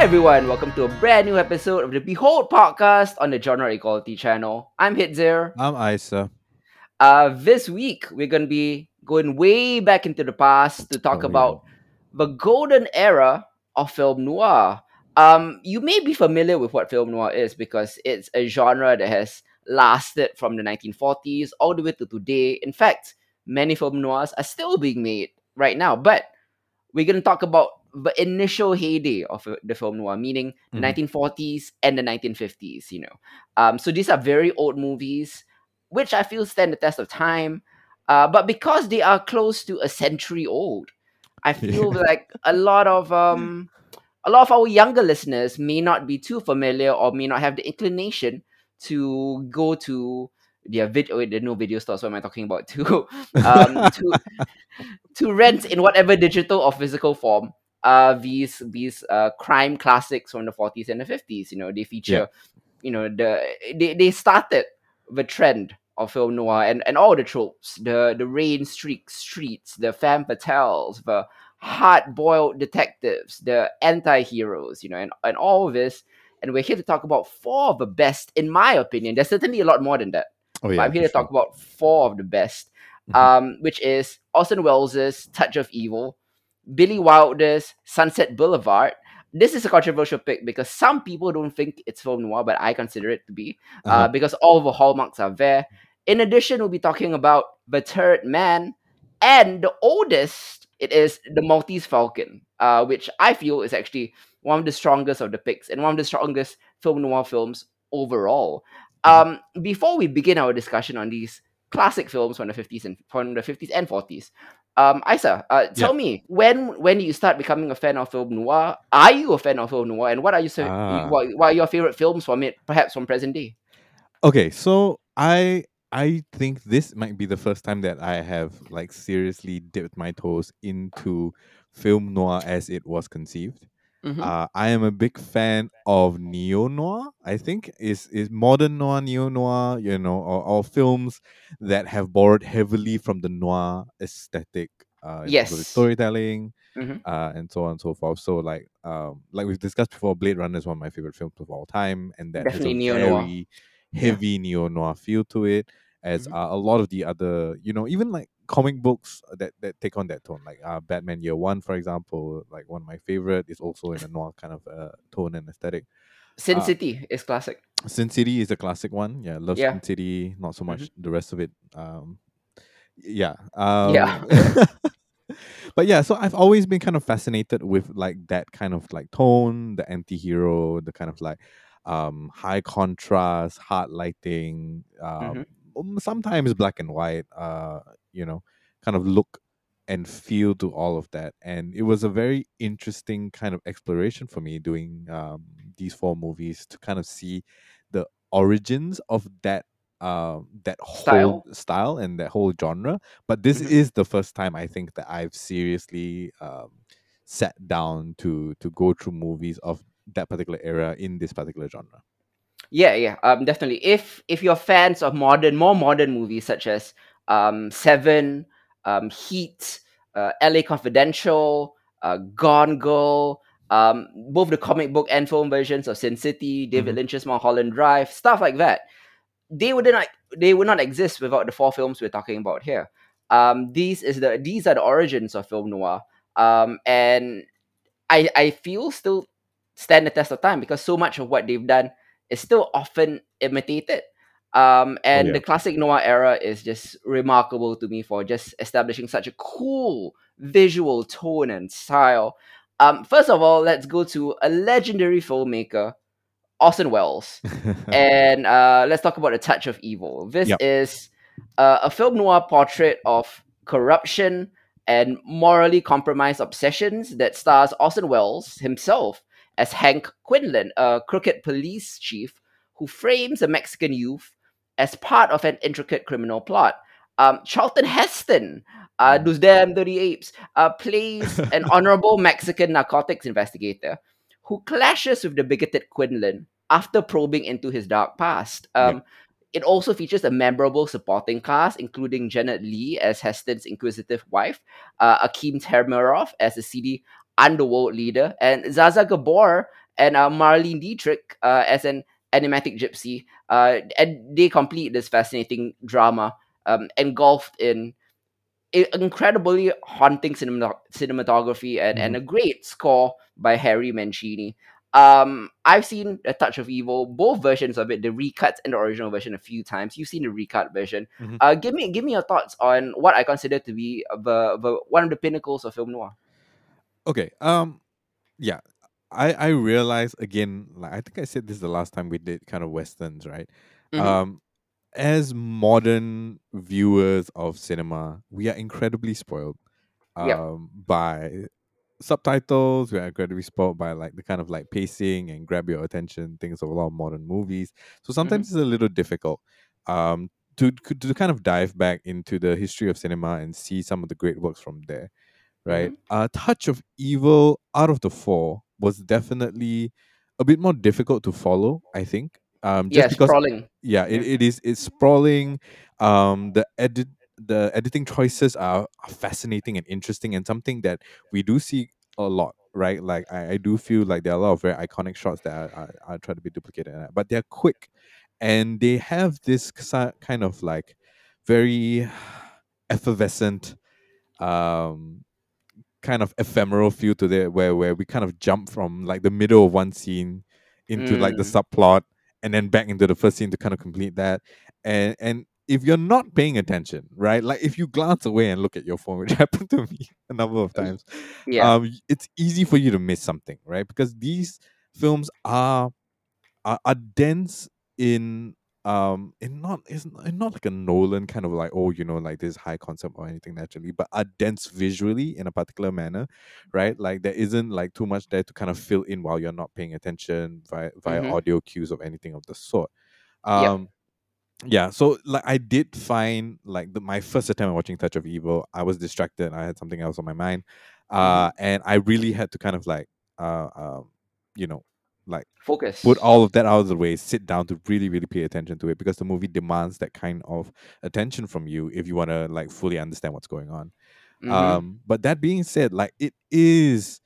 Hi everyone, welcome to a brand new episode of the Behold podcast on the Genre Equality channel. I'm Hitzir. I'm Isa. Uh, this week we're gonna be going way back into the past to talk Oh, yeah. about the golden era of film noir. Um, you may be familiar with what film noir is because it's a genre that has lasted from the 1940s all the way to today. In fact, many film noirs are still being made right now. But we're gonna talk about the initial heyday of uh, the film noir, meaning the Mhm. 1940s and the 1950s. You know, um, so these are very old movies, which I feel stand the test of time. Uh, but because they are close to a century old, I feel like a lot of um, a lot of our younger listeners may not be too familiar or may not have the inclination to go to their video. There are no video stores. What am I talking about? To um, to to rent in whatever digital or physical form uh these these uh crime classics from the 40s and the 50s you know they feature you know the they, they started the trend of film noir and, and all the tropes the the rain streaked streets the femme fatales the hard-boiled detectives the anti-heroes you know and, and all of this and we're here to talk about four of the best in my opinion there's certainly a lot more than that Oh but yeah. I'm here to talk about four of the best, Mhm. um, which is Orson Welles' Touch of Evil, Billy Wilder's Sunset Boulevard. This is a controversial pick because some people don't think it's film noir, but I consider it to be uh, Uh-huh. because all the hallmarks are there. In addition, we'll be talking about The Third Man, and the oldest it is The Maltese Falcon, uh, which I feel is actually one of the strongest of the picks and one of the strongest film noir films overall. Um, before we begin our discussion on these classic films from the fifties and from the fifties and forties, um, Isa, uh, tell me when when you start becoming a fan of film noir? Are you a fan of film noir, and what are you sa- Ah. what, what are your favorite films from it? Perhaps from present day. Okay, so I I think this might be the first time that I have like seriously dipped my toes into film noir as it was conceived. Mhm. Uh, I am a big fan of neo noir. I think is is modern noir, neo noir, you know, or, or films that have borrowed heavily from the noir aesthetic. Uh, in terms of the Yes. storytelling, Mhm. uh, and so on and so forth. So like um like we've discussed before, Blade Runner is one of my favorite films of all time, and that Definitely has a neo-noir. very heavy neo noir feel to it. As Mhm. uh, a lot of the other, you know, even like comic books that, that take on that tone, like uh, Batman Year One, for example, like one of my favorite is also in a noir kind of uh, tone and aesthetic. Sin Uh, City is classic. Sin City is a classic one. Yeah, love Yeah. Sin City. Not so much Mhm. the rest of it. Um, yeah. Um, Yeah. but yeah, so I've always been kind of fascinated with like that kind of like tone, the anti-hero, the kind of like um high contrast, hard lighting, um um, sometimes black and white, uh, you know, kind of look and feel to all of that. And it was a very interesting kind of exploration for me doing um these four movies to kind of see the origins of that um that whole style and that whole genre but this Mhm. is the first time i think that i've seriously um sat down to to go through movies of that particular era in this particular genre Yeah, yeah, um, definitely. If if you're fans of modern, more modern movies such as um, Seven, um, Heat, uh, L.A. Confidential, uh, Gone Girl, um, both the comic book and film versions of Sin City, David Mhm. Lynch's Mulholland Drive, stuff like that, they would not they would not exist without the four films we're talking about here. Um, these is the these are the origins of film noir, um, and I I feel still stand the test of time because so much of what they've done is still often imitated. Um, and yeah. the classic noir era is just remarkable to me for just establishing such a cool visual tone and style. Um, first of all, let's go to a legendary filmmaker, Orson Welles and uh, let's talk about A touch of evil. This Yep. is uh, a film noir portrait of corruption and morally compromised obsessions that stars Orson Welles himself as Hank Quinlan, a crooked police chief who frames a Mexican youth as part of an intricate criminal plot. Um, Charlton Heston, uh, Mm. those damn dirty apes, uh, plays an honorable Mexican narcotics investigator who clashes with the bigoted Quinlan after probing into his dark past. Um, It also features a memorable supporting cast, including Janet Leigh as Heston's inquisitive wife, uh, Akim Tamiroff as the seedy underworld leader, and Zsa Zsa Gabor and uh, Marlene Dietrich uh, as an enigmatic gypsy. Uh, and they complete this fascinating drama um, engulfed in incredibly haunting cinema- cinematography and, Mhm. and a great score by Harry Mancini. Um, I've seen A Touch of Evil, both versions of it, the recut and the original version, a few times. You've seen the recut version. Mhm. Uh, give me give me your thoughts on what I consider to be the, the one of the pinnacles of film noir. Okay. Um. Yeah. I I realize again. Like I think I said this the last time we did kind of westerns, right? Mm-hmm. Um. As modern viewers of cinema, we are incredibly spoiled. Um. By subtitles, we are incredibly spoiled by like the kind of like pacing and grab your attention things of a lot of modern movies. So Mm-hmm. sometimes it's a little difficult. Um. To, to kind of dive back into the history of cinema and see some of the great works from there right? Mm-hmm. A touch of evil out of the four was definitely a bit more difficult to follow, I think. Um, just Yeah, because, sprawling. yeah, it, it is it's sprawling. Um, the edit the editing choices are, are fascinating and interesting, and something that we do see a lot, right? Like I, I do feel like there are a lot of very iconic shots that are, are, are try to be duplicated, but they're quick, and they have this kind of like very effervescent um kind of ephemeral feel to it where where we kind of jump from like the middle of one scene into like the Mm. subplot and then back into the first scene to kind of complete that and and if you're not paying attention right like if you glance away and look at your phone which happened to me a number of Uh, times Yeah. um it's easy for you to miss something right because these films are are, are dense in um in not it's not, in not like a Nolan kind of like oh you know like this high concept or anything naturally but are dense visually in a particular manner right like there isn't like too much there to kind of fill in while you're not paying attention via, via Mm-hmm. audio cues of anything of the sort Yep. um yeah so like i did find like the, my first attempt at watching touch of evil i was distracted i had something else on my mind Mm-hmm. uh and i really had to kind of like uh um you know like Focus. put all of that out of the way, sit down to really, really pay attention to it because the movie demands that kind of attention from you if you want to like fully understand what's going on. Mm-hmm. Um, but that being said, like it is,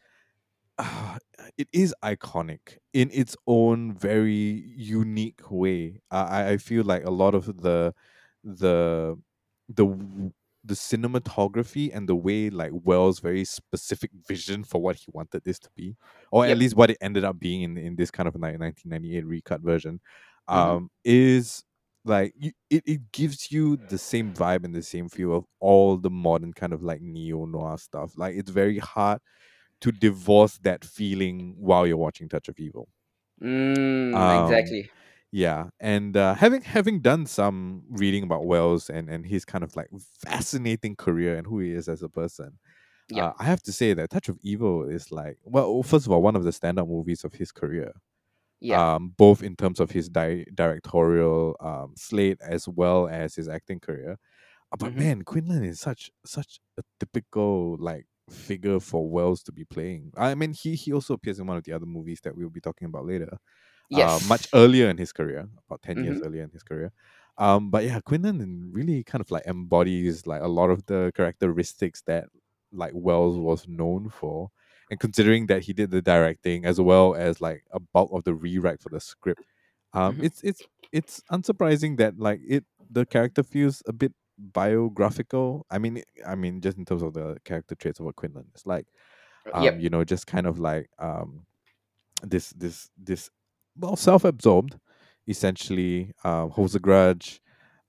uh, it is iconic in its own very unique way. I I feel like a lot of the the the the cinematography and the way like Welles' very specific vision for what he wanted this to be, or at least what it ended up being in in this kind of like 1998 recut version, Mm-hmm. um, is like you, it, it gives you the same vibe and the same feel of all the modern kind of like neo noir stuff. Like it's very hard to divorce that feeling while you're watching Touch of Evil. Mm, Um, exactly. Yeah, and uh, having having done some reading about Welles and and his kind of like fascinating career and who he is as a person, Yep. uh, I have to say that Touch of Evil is like well, first of all, one of the standout movies of his career. Yep. Um, both in terms of his di- directorial um, slate as well as his acting career. Uh, But Mm-hmm. man, Quinlan is such such a typical like figure for Welles to be playing. I mean, he he also appears in one of the other movies that we'll be talking about later uh, much earlier in his career, about 10 years Mm-hmm. earlier in his career. Um, but yeah, Quinlan really kind of like embodies like a lot of the characteristics that like Welles was known for. And considering that he did the directing as well as like a bulk of the rewrite for the script, um, Mm-hmm. it's it's it's unsurprising that like it the character feels a bit biographical. I mean, I mean, just in terms of the character traits of what Quinlan is like, um, Yep. you know, just kind of like um, this this this well self-absorbed essentially um holds a grudge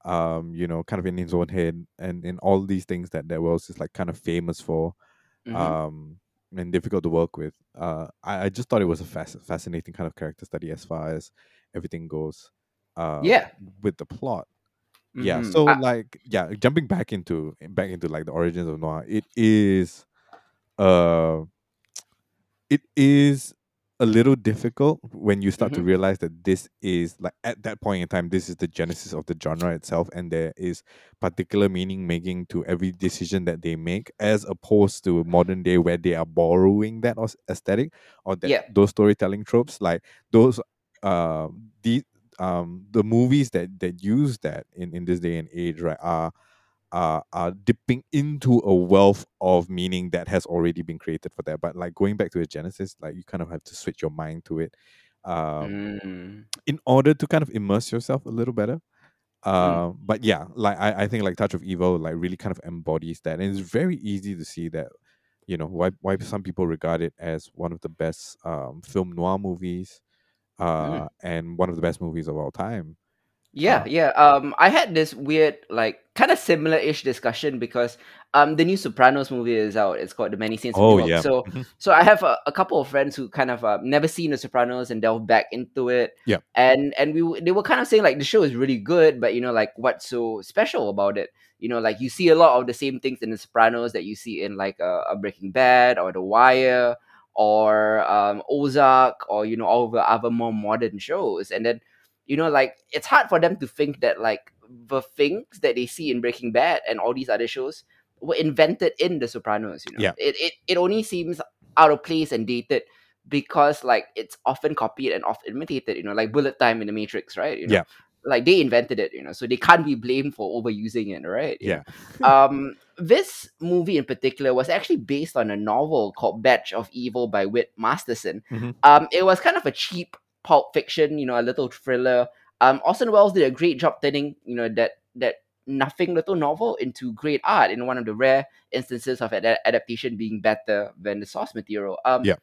um you know kind of in his own head and in all these things that that Welles is like kind of famous for Mm-hmm. um and difficult to work with uh i, I just thought it was a fasc- fascinating kind of character study as far as everything goes uh Yeah. with the plot yeah Mm-hmm. so Uh, like yeah jumping back into back into like the origins of noir it is uh it is a little difficult when you start to mm-hmm. realize that this is like at that point in time this is the genesis of the genre itself and there is particular meaning making to every decision that they make as opposed to modern day where they are borrowing that aesthetic or that Yeah. those storytelling tropes like those uh the um the movies that that use that in in this day and age right are are are dipping into a wealth of meaning that has already been created for that. But like going back to the genesis, like you kind of have to switch your mind to it, um, Mm. in order to kind of immerse yourself a little better. Mm. Uh, but yeah, like I, I think like Touch of Evil like really kind of embodies that, and it's very easy to see that, you know, why why some people regard it as one of the best um film noir movies, Mm. uh, and one of the best movies of all time. Yeah, Uh, yeah. Um, I had this weird, like, kind of similar-ish discussion because um, the new Sopranos movie is out. It's called The Many Saints of oh yeah, So, mhm, so I have a, a couple of friends who kind of uh, never seen The Sopranos and delved back into it, yeah, and and we w- they were kind of saying like the show is really good, but you know, like what's so special about it? You know, like you see a lot of the same things in The Sopranos that you see in like a, a Breaking Bad or The Wire or um, Ozark or you know all the other more modern shows, and then you know like it's hard for them to think that like the things that they see in breaking bad and all these other shows were invented in the sopranos you know? Yeah, it, it, it only seems out of place and dated because like it's often copied and often imitated you know like bullet time in the matrix right you know? Yeah, like they invented it you know so they can't be blamed for overusing it right? You yeah. um this movie in particular was actually based on a novel called badge of evil by whit masterson. Hmm um it was kind of a cheap pulp fiction, you know, a little thriller. Um, Orson Welles did a great job turning, you know, that that nothing little novel into great art in one of the rare instances of ad- adaptation being better than the source material. Um, Yeah.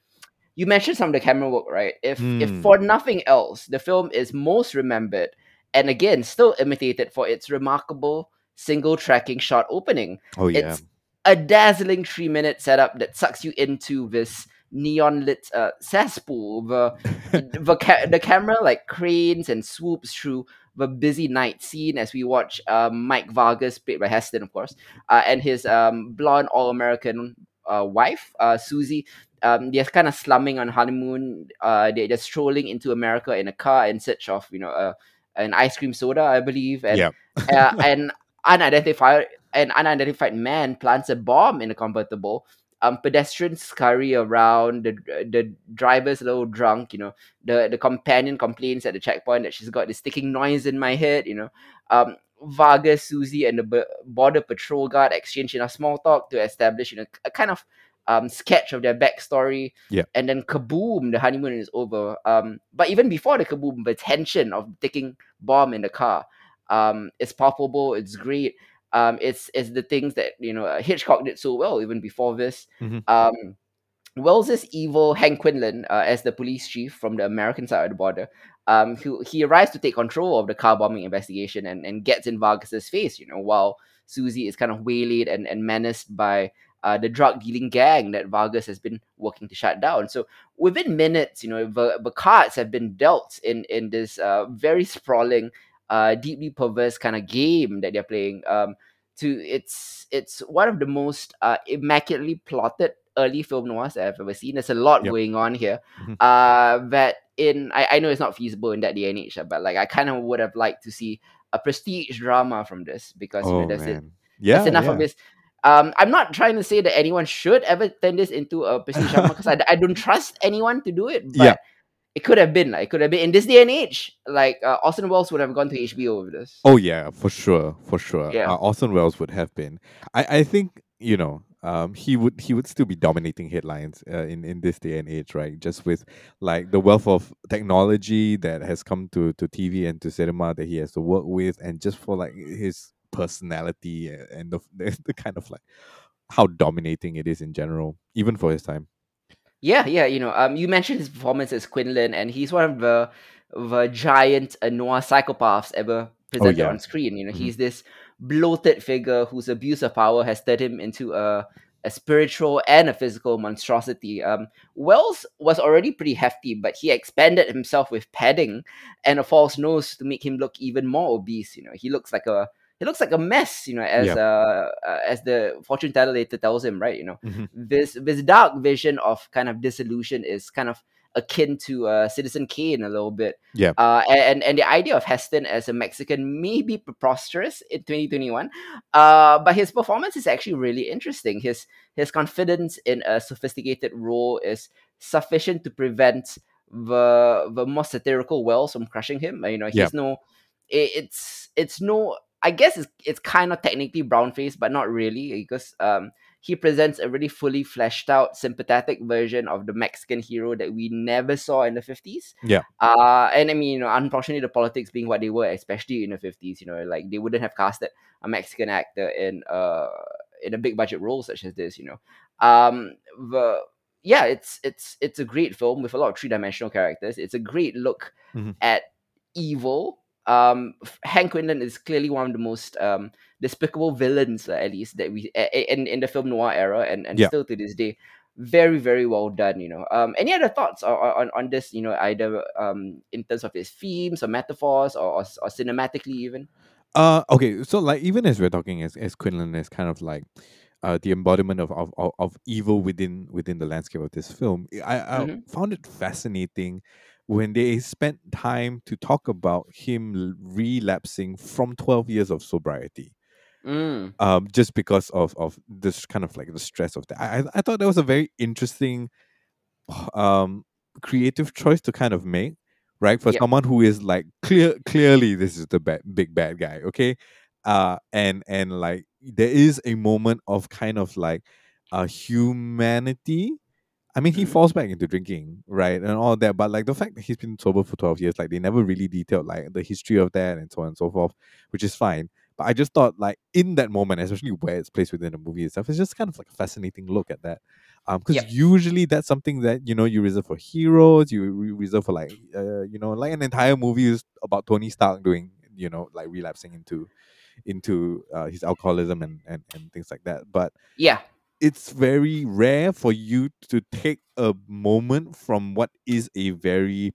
you mentioned some of the camera work, right? If if Mm. for nothing else, the film is most remembered and again still imitated for its remarkable single tracking shot opening. Oh yeah. It's a dazzling three minute setup that sucks you into this neon lit uh, cesspool. The the, ca- the camera like cranes and swoops through the busy night scene as we watch um, Mike Vargas, played by Heston, of course, uh, and his um, blonde all American uh, wife, uh, Susie. Um, they're kind of slumming on honeymoon. Uh, they're just strolling into America in a car in search of you know uh, an ice cream soda, I believe, and Yeah. uh, an unidentified an unidentified man plants a bomb in a convertible. Um, pedestrians scurry around. The the driver's a little drunk. You know, the the companion complains at the checkpoint that she's got this sticking noise in my head. You know, um, Vargas, Susie, and the b- border patrol guard exchange enough small talk to establish you know a kind of um sketch of their backstory. Yeah. And then kaboom, the honeymoon is over. Um, but even before the kaboom, the tension of taking bomb in the car, um, is palpable. It's great um, it's it's the things that you know Hitchcock did so well even before this. Mhm. Um, Welles's evil Hank Quinlan uh, as the police chief from the American side of the border. Um, who he arrives to take control of the car bombing investigation and, and gets in Vargas's face, you know, while Susie is kind of waylaid and, and menaced by uh, the drug dealing gang that Vargas has been working to shut down. So within minutes, you know, the, the cards have been dealt in in this uh, very sprawling, uh, deeply perverse kind of game that they're playing. Um, to it's it's one of the most uh, immaculately plotted early film noirs that I've ever seen. There's a lot Yep. going on here. Mhm. Uh, that in I, I know it's not feasible in that day and age, uh, but like I kind of would have liked to see a prestige drama from this because you Oh know there's it. Yeah. that's enough yeah. of this. Um, I'm not trying to say that anyone should ever turn this into a prestige drama because I, I don't trust anyone to do it. But Yeah. It could have been. Like, it could have been in this day and age. Like uh, Orson Welles would have gone to HBO with this. Oh yeah, for sure, for sure. Yeah. Uh, Orson Welles would have been. I, I think you know, um, he would he would still be dominating headlines uh, in in this day and age, right? Just with like the wealth of technology that has come to to TV and to cinema that he has to work with, and just for like his personality and the the, the kind of like how dominating it is in general, even for his time. Yeah, yeah, you know, um, you mentioned his performance as Quinlan, and he's one of the the giant uh, noir psychopaths ever presented yeah. on screen. You know, Mhm. he's this bloated figure whose abuse of power has turned him into a a spiritual and a physical monstrosity. Um, Welles was already pretty hefty, but he expanded himself with padding and a false nose to make him look even more obese. You know, he looks like a he looks like a mess. You know, as Yeah. uh, uh as the fortune teller later tells him, right? You know Mhm. this this dark vision of kind of disillusion is kind of akin to uh, Citizen Kane a little bit. Yeah. Uh, and and the idea of Heston as a Mexican may be preposterous in 2021. Uh, but his performance is actually really interesting. His his confidence in a sophisticated role is sufficient to prevent the the more satirical Welles from crushing him. You know, he's Yeah. no, it's it's no I guess it's it's kind of technically brown face, but not really because um he presents a really fully fleshed out, sympathetic version of the Mexican hero that we never saw in the fifties. Yeah. Uh, and I mean, you know, unfortunately, the politics being what they were, especially in the fifties, you know, like they wouldn't have casted a Mexican actor in uh in a big budget role such as this, you know. Um, the yeah, it's it's it's a great film with a lot of three dimensional characters. It's a great look Mhm. at evil. Um, Hank Quinlan is clearly one of the most um despicable villains, uh, at least that we in in the film noir era, and and Yeah. still to this day, very very well done. You know. Um, any other thoughts on on, on this? You know, either um in terms of its themes or metaphors or or, or cinematically even. Uh okay, so like even as we're talking as as Quinlan is kind of like uh the embodiment of of, of, of evil within within the landscape of this film. I, I Mhm. found it fascinating when they spent time to talk about him relapsing from 12 years of sobriety. Mm. Um just because of of this kind of like the stress of that. I I, thought that was a very interesting um creative choice to kind of make right for Yep. someone who is like clear clearly this is the bad, big bad guy okay uh and and like there is a moment of kind of like uh humanity I mean, he Mhm. falls back into drinking, right, and all that. But like the fact that he's been sober for twelve years, like they never really detailed like the history of that and so on and so forth, which is fine. But I just thought, like in that moment, especially where it's placed within the movie itself, it's just kind of like a fascinating look at that. Um, because Yep. usually that's something that you know you reserve for heroes, you re- reserve for like uh, you know, like an entire movie is about Tony Stark doing, you know, like relapsing into into uh, his alcoholism and, and and things like that. But Yeah. It's very rare for you to take a moment from what is a very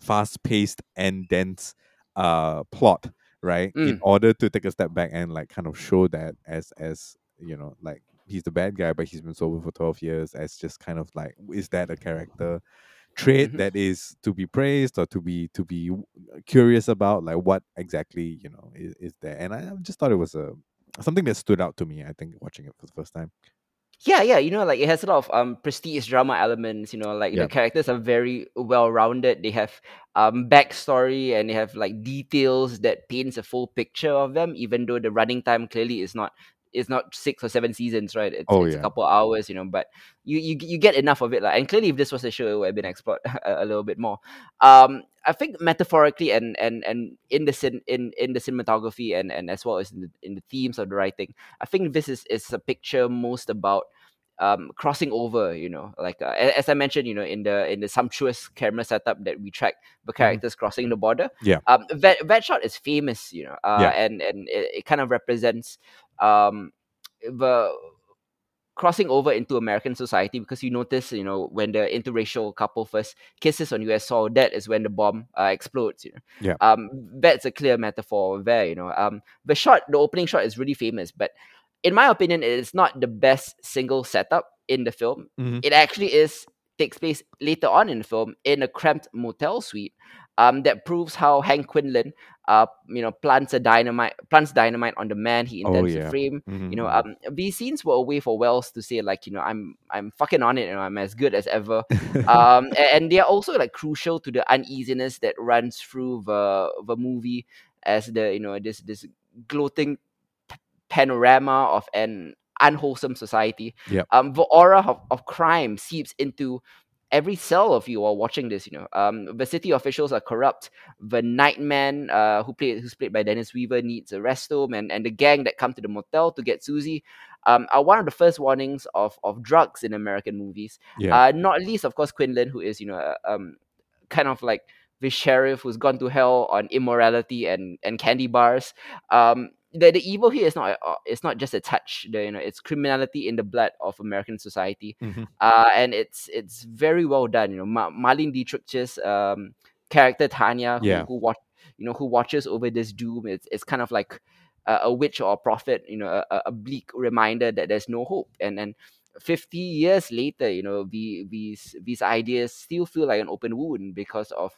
fast-paced and dense uh plot right in Mm. order to take a step back and like kind of show that as as you know like he's the bad guy but he's been sober for 12 years as just kind of like is that a character trait Mhm. that is to be praised or to be to be curious about like what exactly you know is, is there and I, I just thought it was a something that stood out to me i think watching it for the first time Yeah, yeah, you know, like it has a lot of um prestige drama elements. You know, like the Yeah. characters are very well rounded. They have um backstory and they have like details that paints a full picture of them. Even though the running time clearly is not is not six or seven seasons, right? It's Oh, it's a yeah. couple hours, you know. But you you you get enough of it, like. And clearly, if this was a show, it would have been explored a, a little bit more. Um, I think metaphorically and and and in the cin- in in the cinematography and and as well as in the, in the themes of the writing, I think this is is a picture most about um crossing over you know like uh, as i mentioned you know in the in the sumptuous camera setup that we track the characters crossing the border Mm-hmm. Yeah. um that that shot is famous you know uh Yeah. and and it, it kind of represents um the crossing over into american society because you notice you know when the interracial couple first kisses on us soil that is when the bomb uh, explodes you know Yeah. um that's a clear metaphor there you know um the shot the opening shot is really famous but in my opinion, it is not the best single setup in the film. Mhm. It actually is takes place later on in the film in a cramped motel suite. Um, that proves how Hank Quinlan, uh, you know, plants a dynamite, plants dynamite on the man he Oh, intends yeah. to frame. Mhm, You know, mhm. um, these scenes were a way for Welles to say like, you know, I'm, I'm fucking on it, and I'm as good as ever. um, a- and they are also like crucial to the uneasiness that runs through the the movie as the you know this this gloating p- panorama of an unwholesome society. Yep. Um, the aura of, of crime seeps into every cell of you are watching this. You know, um, the city officials are corrupt. The nightman, uh, who played who's played by Dennis Weaver, needs a rest home, and and the gang that come to the motel to get Susie. Um, are one of the first warnings of, of drugs in American movies. Yeah. Uh, not least, of course, Quinlan, who is you know uh, um, kind of like the sheriff who's gone to hell on immorality and and candy bars. Um, the, the evil here is not uh, it's not just a touch. The, you know, it's criminality in the blood of American society. Mhm. Uh, and it's it's very well done. You know, Ma- Marlene Dietrich's um character Tanya, who, Yeah. who watch you know who watches over this doom. It's it's kind of like a, a witch or a prophet. You know, a, a- a bleak reminder that there's no hope. And and 50 years later, you know, the, these these ideas still feel like an open wound because of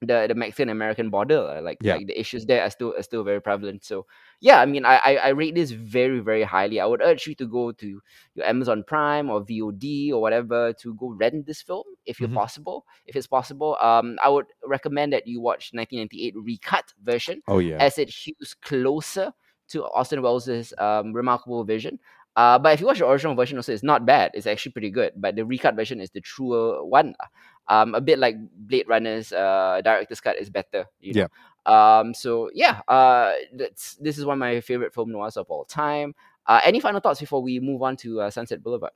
the the Mexican American border. uh, Like Yeah. like the issues there are still are still very prevalent. So yeah, I mean I, I I rate this very very highly. I would urge you to go to your Amazon Prime or VOD or whatever to go rent this film if you're hmm possible. If it's possible, um, I would recommend that you watch 1998 recut version Oh yeah. as it hews closer to Orson Welles's um, remarkable vision. Uh, but if you watch the original version, also it's not bad. It's actually pretty good. But the recut version is the truer one. Um, a bit like Blade Runner's uh, director's cut is better. You Yeah. know. Um, so yeah. Uh, that's this is one of my favorite film noirs of all time. Uh, any final thoughts before we move on to uh, Sunset Boulevard?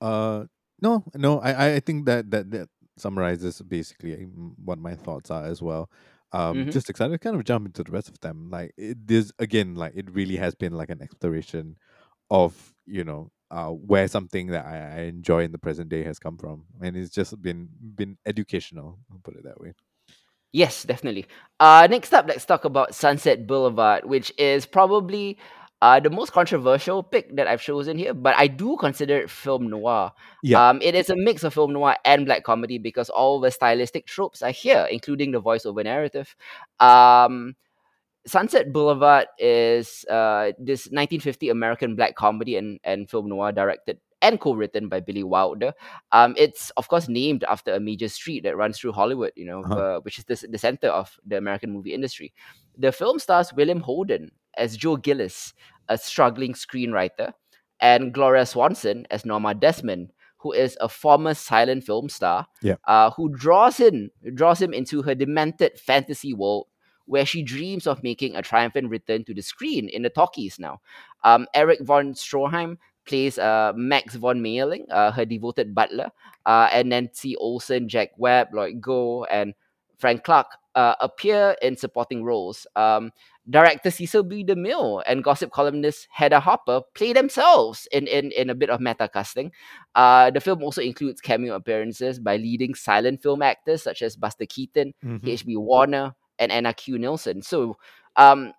Uh, no, no. I, I- think that that that summarizes basically mm, what my thoughts are as well. Um, hmm just excited to kind of jump into the rest of them. Like it, this again, like it really has been like an exploration of you know uh where something that I, I enjoy in the present day has come from, and it's just been been educational. I'll put it that way. Yes, definitely. Uh, next up, let's talk about Sunset Boulevard, which is probably uh, the most controversial pick that I've chosen here, but I do consider it film noir. Yeah. Um, it is a mix of film noir and black comedy because all the stylistic tropes are here, including the voiceover narrative. Um, Sunset Boulevard is uh, this 1950 American black comedy and, and film noir directed and co-written by Billy Wilder. Um, it's of course named after a major street that runs through Hollywood, you know, Uh-huh. uh, which is the, the center of the American movie industry. The film stars William Holden as Joe Gillis, a struggling screenwriter, and Gloria Swanson as Norma Desmond, who is a former silent film star, Yeah. uh, who draws in draws him into her demented fantasy world where she dreams of making a triumphant return to the screen in the talkies now. Um, Erich von Stroheim plays uh, Max von Mayerling, uh, her devoted butler, uh, and Nancy Olson, Jack Webb, Lloyd Gough, and Frank Clark uh, appear in supporting roles. Um, director Cecil B. DeMille and gossip columnist Hedda Hopper play themselves in, in, in a bit of meta casting. Uh, the film also includes cameo appearances by leading silent film actors such as Buster Keaton, Mhm. H.B. Warner, and Anna Q. Nilsson. So um,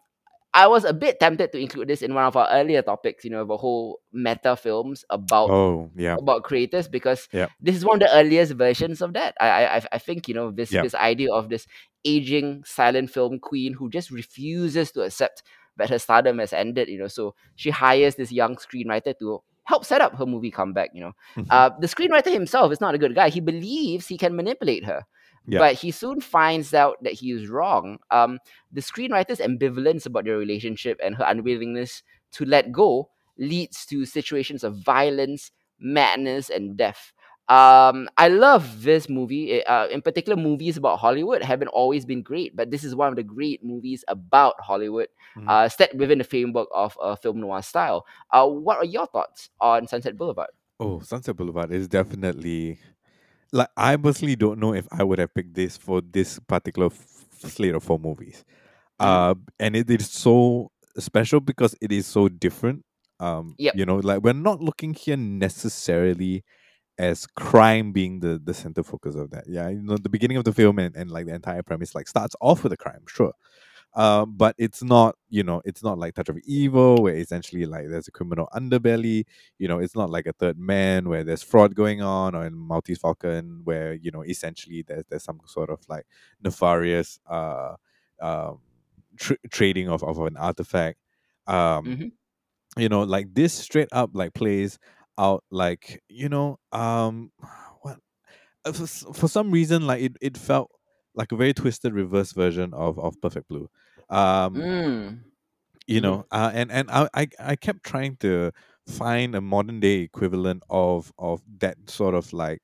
I was a bit tempted to include this in one of our earlier topics, you know, the whole meta films about Oh yeah. about creators because Yeah. this is one of the earliest versions of that. I I I- think you know this Yeah. this idea of this aging silent film queen who just refuses to accept that her stardom has ended. You know, so she hires this young screenwriter to help set up her movie comeback. You know, Mhm. uh, the screenwriter himself is not a good guy. He believes he can manipulate her. Yeah. But he soon finds out that he is wrong. Um, the screenwriter's ambivalence about their relationship and her unwillingness to let go leads to situations of violence, madness, and death. Um, I love this movie. Uh, in particular, movies about Hollywood haven't always been great, but this is one of the great movies about Hollywood, Mhm. uh, set within the framework of a film noir style. Uh, what are your thoughts on Sunset Boulevard? Oh, Sunset Boulevard is definitely like I personally don't know if I would have picked this for this particular f- slate of four movies. Mhm. Uh, and it is so special because it is so different. Um, Yep. you know, like we're not looking here necessarily as crime being the the center focus of that. Yeah, you know, the beginning of the film and, and like the entire premise like starts off with a crime, sure. Uh, but it's not, you know, it's not like Touch of Evil, where essentially like there's a criminal underbelly. You know, it's not like a third man where there's fraud going on, or in Maltese Falcon, where you know essentially there's there's some sort of like nefarious uh um tr- trading of, of an artifact. Um, Mhm. you know, like this straight up like plays out like you know um what uh, for, for some reason like it, it felt like a very twisted reverse version of of perfect blue um Mm. you Mhm. know uh, and and I, I i kept trying to find a modern day equivalent of of that sort of like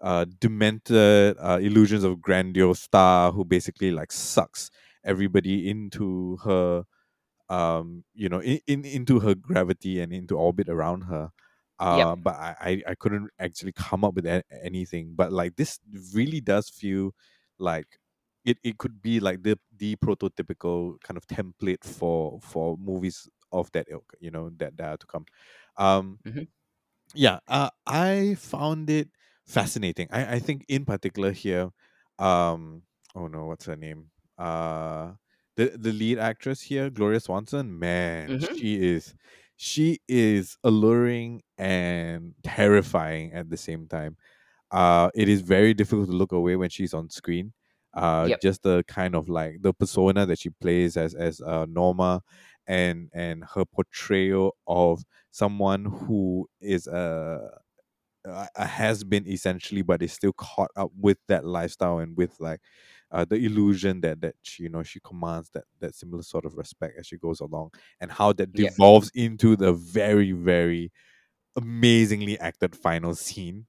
uh demented uh, illusions of grandeur star who basically like sucks everybody into her um you know in, in into her gravity and into orbit around her Yep. uh but I, I couldn't actually come up with anything but like this really does feel like it, it could be like the the prototypical kind of template for for movies of that ilk you know that, that are to come um Mhm. yeah uh, i found it fascinating i i think in particular here um oh no what's her name uh the the lead actress here gloria swanson man Mhm. she is she is alluring and terrifying at the same time uh it is very difficult to look away when she's on screen uh Yep. just the kind of like the persona that she plays as as uh norma and and her portrayal of someone who is a a a has been essentially but is still caught up with that lifestyle and with like uh, the illusion that that she, you know she commands that that similar sort of respect as she goes along and how that Yep. devolves into the very very amazingly acted final scene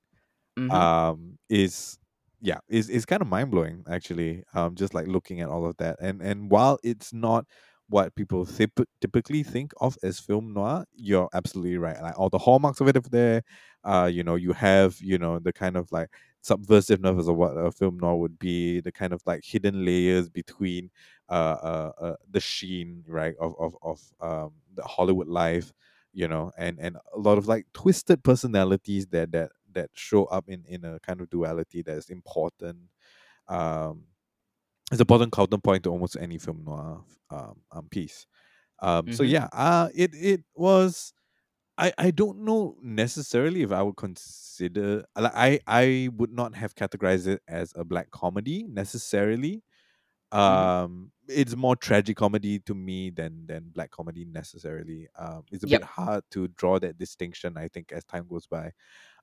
Mm-hmm. um is yeah is is kind of mind-blowing actually um just like looking at all of that and and while it's not what people typ- typically think of as film noir you're absolutely right like all the hallmarks of it are there uh you know you have you know the kind of like subversiveness of what a film noir would be the kind of like hidden layers between uh uh, uh the sheen right of of of um the hollywood life you know and and a lot of like twisted personalities that that that show up in in a kind of duality that is important um it's a important counterpoint to almost any film noir um, um piece. Um so Mm-hmm. yeah uh it it was i i don't know necessarily if i would consider like i i would not have categorized it as a black comedy necessarily. Mm-hmm. um it's more tragic comedy to me than than black comedy necessarily. Um it's a bit hard to draw that distinction i think as time goes by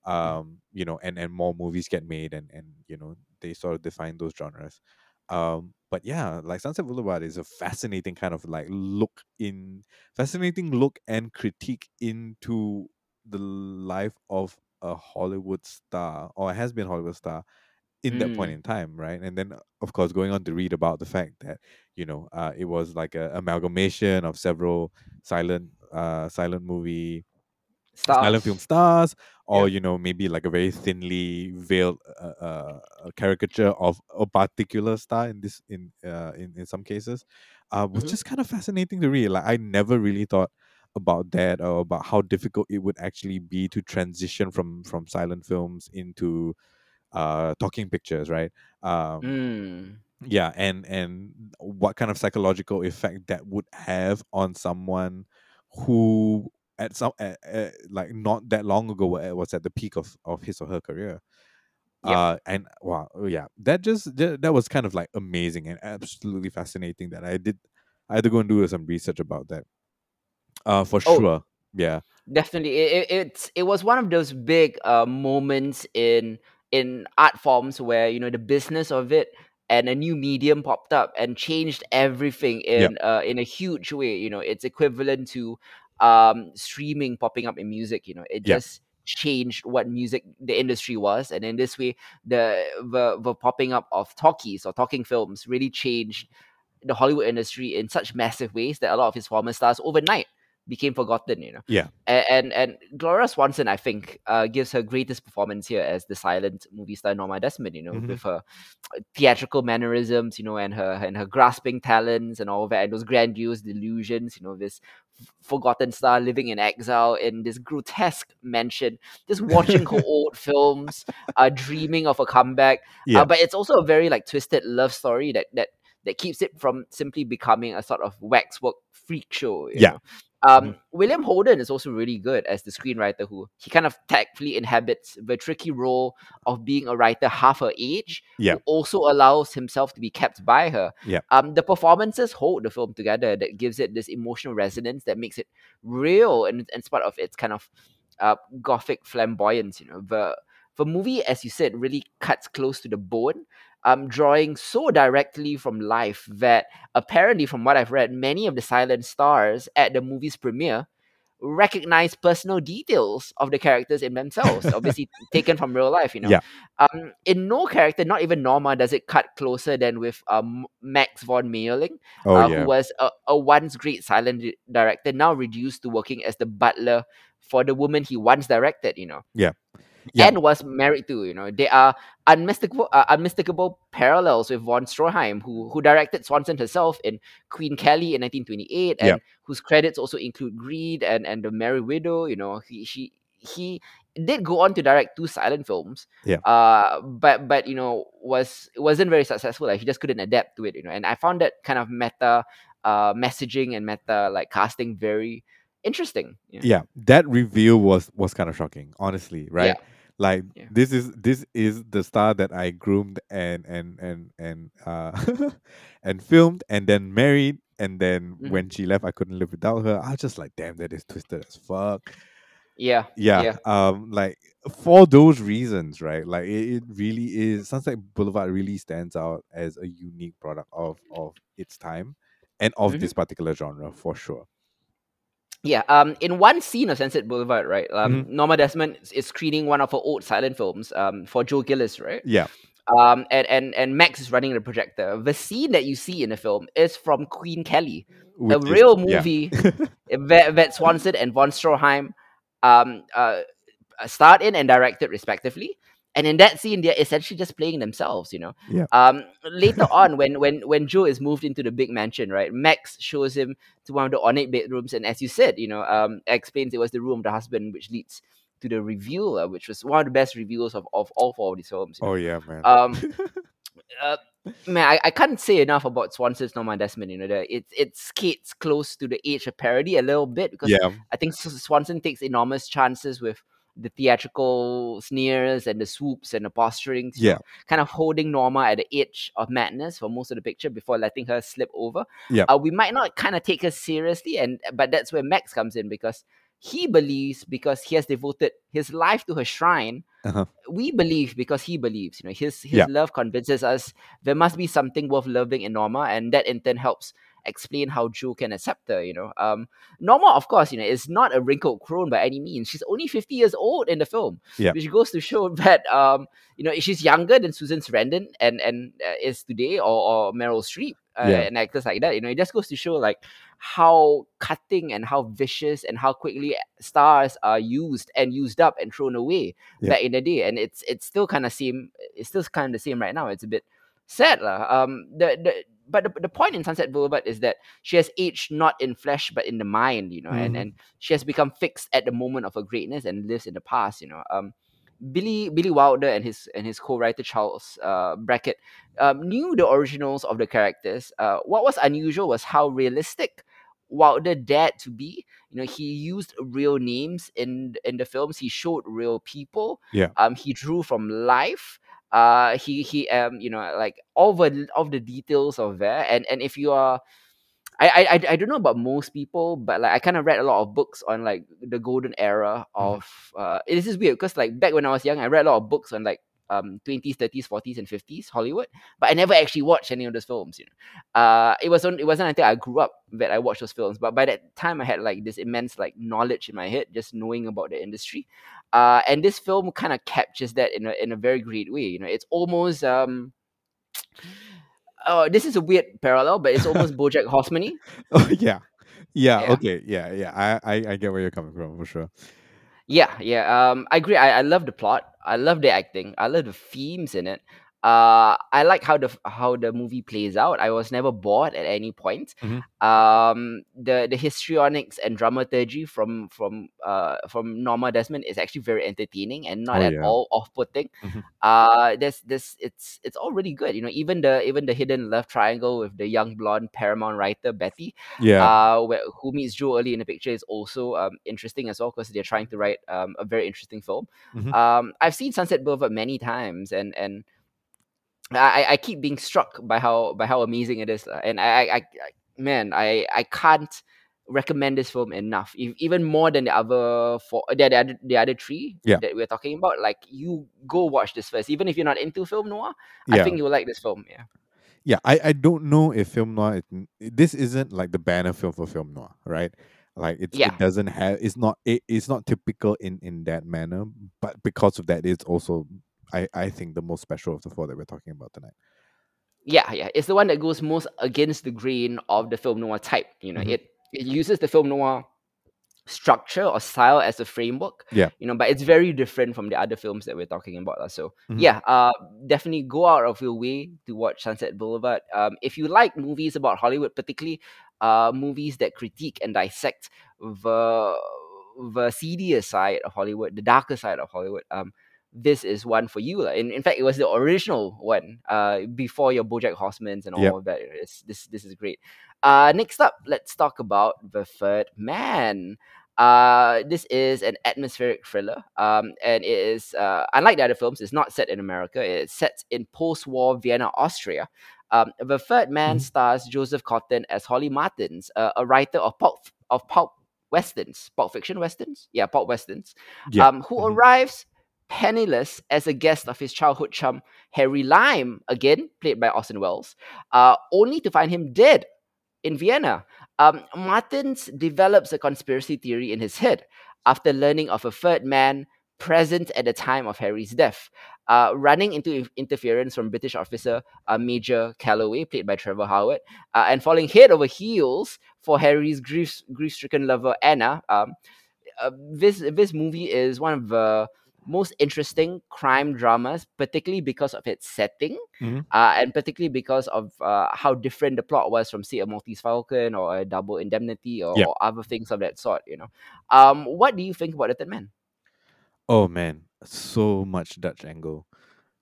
um you know and and more movies get made and and you know they sort of define those genres um but yeah like sunset boulevard is a fascinating kind of like look in fascinating look and critique into the life of a hollywood star or has been hollywood star in that point Mm. in time, right? And then, of course, going on to read about the fact that you know uh, it was like a amalgamation of several silent, uh, silent movie, silent film Stars. or Yep. you know maybe like a very thinly veiled uh, uh, caricature of a particular star in this in uh, in in some cases, uh, was Mm-hmm. just kind of fascinating to read. Like I never really thought about that or about how difficult it would actually be to transition from from silent films into uh talking pictures right um Mm. yeah and and what kind of psychological effect that would have on someone who at some uh, uh, like not that long ago wa- was at the peak of of his or her career. Yep. uh and wow oh, yeah. That just that, was kind of like amazing and absolutely fascinating that i did i had to go and do some research about that. Uh for Oh, sure. Yeah. Definitely. It, it, it's it was one of those big uh, moments in in art forms where you know the business of it and a new medium popped up and changed everything in uh, in a huge way. You know it's equivalent to um streaming popping up in music you know it yeah just changed what music the industry was and in this way the the, the popping up of talkies or talking films really changed the Hollywood industry in such massive ways that a lot of his former stars overnight became forgotten, you know. yeah And and, and Gloria Swanson, I think, uh, gives her greatest performance here as the silent movie star Norma Desmond, you know, Mhm. with her theatrical mannerisms, you know, and her and her grasping talents and all of that, and those grandiose delusions, you know, this forgotten star living in exile in this grotesque mansion, just watching her old films, uh, dreaming of a comeback. yeah Uh, but it's also a very like twisted love story that that that keeps it from simply becoming a sort of waxwork freak show. You Yeah. know? Um, William Holden is also really good as the screenwriter who he kind of tactfully inhabits the tricky role of being a writer half her age, Yeah. who also allows himself to be kept by her. Yeah. Um, the performances hold the film together that gives it this emotional resonance that makes it real and in spite of its kind of uh, gothic flamboyance. You know, the the movie, as you said, really cuts close to the bone, um, drawing so directly from life that apparently, from what I've read, many of the silent stars at the movie's premiere recognize personal details of the characters in themselves, obviously taken from real life. You know, Yeah. um, in no character, not even Norma, does it cut closer than with um, Max von Mayerling, oh uh, yeah who was a, a once great silent director, now reduced to working as the butler for the woman he once directed. You know, Yeah. Yeah. and was married to. You know, there are unmistakable, uh, unmistakable parallels with von Stroheim, who who directed Swanson herself in Queen Kelly in 1928, and Yeah. whose credits also include Greed and and The Merry Widow. You know, he she he did go on to direct two silent films. Yeah. Uh, but but you know was wasn't very successful. Like he just couldn't adapt to it. You know, and I found that kind of meta uh messaging and meta like casting very interesting. Yeah. yeah that reveal was was kind of shocking honestly right Yeah. Like Yeah. this is this is the star that I groomed and and and and uh and filmed and then married and then Mhm. when she left I couldn't live without her. I was just like damn that is twisted as fuck. Yeah. Yeah. Yeah. Um like for those reasons, right? Like it, it really is Sunset Boulevard really stands out as a unique product of of its time and of Mhm. this particular genre for sure. Yeah, um, in one scene of Sunset Boulevard, right, um, Mhm. Norma Desmond is- screening one of her old silent films, um, for Joe Gillis, right? Yeah. Um, and, and and Max is running the projector. The scene that you see in the film is from Queen Kelly, a is- real yeah. movie. Vet, Vet Swanson and Von Stroheim, um, uh, starred in and directed respectively. And in that scene, they're essentially just playing themselves, you know. Yeah. Um, later on, when when when Joe is moved into the big mansion, right, Max shows him to one of the ornate bedrooms, and as you said, you know, um, explains it was the room of the husband, which leads to the reveal, uh, which was one of the best reveals of, of all four of these films. you know. Oh yeah, man. Um, uh, man, I, I can't say enough about Swanson's Norma Desmond. You know, the, it it skates close to the age of parody a little bit because yeah. I think Swanson takes enormous chances with the theatrical sneers and the swoops and the posturing, yeah. kind of holding Norma at the edge of madness for most of the picture before letting her slip over. Yeah. Uh, we might not kind of take her seriously, and but that's where Max comes in because he believes because he has devoted his life to her shrine. Uh-huh. We believe because he believes. You know, his his Yeah. love convinces us there must be something worth loving in Norma, and that in turn helps explain how Joe can accept her. You know, um, Norma, of course, you know, is not a wrinkled crone by any means. She's only fifty years old in the film, Yeah. which goes to show that um, you know, she's younger than Susan Sarandon and and uh, is today, or, or Meryl Streep, uh, Yeah. and actors like that. You know, it just goes to show like how cutting and how vicious and how quickly stars are used and used up and thrown away Yeah. back in the day. And it's it's still kind of same. It's still kind of the same right now. It's a bit sad lah. Um, the the but the, the point in Sunset Boulevard is that she has aged not in flesh but in the mind, you know, and Mhm. and she has become fixed at the moment of her greatness and lives in the past, you know. Um, Billy Billy Wilder and his and his co-writer Charles uh, Brackett um, knew the originals of the characters. Uh, what was unusual was how realistic Wilder dared to be. You know, he used real names in in the films. He showed real people. Yeah. Um, he drew from life. Uh, he he um, you know, like all the of the details of there. And and if you are I, I I- don't know about most people, but like I kind of read a lot of books on like the golden era of. Uh, this is weird because like back when I was young, I read a lot of books on like um twenties, thirties, forties, and fifties Hollywood, but I never actually watched any of those films. You know, uh, it wasn't it wasn't until I grew up that I watched those films. But by that time, I had like this immense like knowledge in my head, just knowing about the industry. Uh, and this film kind of captures that in a in a very great way. You know, it's almost um. Oh, this is a weird parallel, but it's almost BoJack Horseman-y. Oh yeah. Yeah, Yeah. okay. Yeah, yeah. I, I I get where you're coming from for sure. Yeah, yeah. Um, I agree. I, I love the plot. I love the acting. I love the themes in it. Uh, I like how the how the movie plays out. I was never bored at any point. Mhm. Um, the the histrionics and dramaturgy from from uh from Norma Desmond is actually very entertaining and not Oh, at yeah. all off putting. Mhm. Uh, there's this it's it's all really good. You know, even the even the hidden love triangle with the young blonde Paramount writer Betty Yeah. uh, where, who meets Joe early in the picture is also um, interesting as well because they're trying to write um, a very interesting film. Mhm. Um, I've seen Sunset Boulevard many times, and and I, I- I keep being struck by how by how amazing it is, and I, I, I I- man, I I can't recommend this film enough, e- even more than the other four, the, the other the other three Yeah. that we're talking about. Like you go watch this first, even if you're not into film noir. I yeah. think you'll like this film. Yeah. yeah, I, I don't know if film noir. Is, this isn't like the banner film for film noir, right? Like it's Yeah. it doesn't have. It's not. It, it's not typical in in that manner. But because of that, it's also. I, I think the most special of the four that we're talking about tonight. Yeah, yeah. It's the one that goes most against the grain of the film noir type. You know, Mhm. it it uses the film noir structure or style as a framework. Yeah. You know, but it's very different from the other films that we're talking about. So Mhm. yeah, uh definitely go out of your way to watch Sunset Boulevard. Um if you like movies about Hollywood, particularly uh movies that critique and dissect the the seedier side of Hollywood, the darker side of Hollywood, um this is one for you. lah. In, in fact, it was the original one uh, before your BoJack Horseman's and all Yep. of that. It's, this this is great. Uh, next up, let's talk about the third man. Uh, this is an atmospheric thriller, um, and it is uh, unlike the other films. It's not set in America. It's set in post-war Vienna, Austria. Um, the third man Mhm. stars Joseph Cotten as Holly Martins, uh, a writer of pulp of pulp westerns, pulp fiction westerns, yeah, pulp westerns, Yeah. um, who Mhm. arrives penniless as a guest of his childhood chum Harry Lime, again played by Orson Welles, uh, only to find him dead in Vienna. Um, Martins develops a conspiracy theory in his head after learning of a third man present at the time of Harry's death, uh, running into interference from British officer uh, Major Calloway, played by Trevor Howard, uh, and falling head over heels for Harry's grief grief-stricken lover Anna. Um, uh, this this movie is one of the most interesting crime dramas, particularly because of its setting, Mhm. uh, and particularly because of uh, how different the plot was from, say, a Maltese Falcon or a Double Indemnity or, Yeah. or other things of that sort. You know, um, what do you think about the Third Man? Oh man, so much Dutch angle.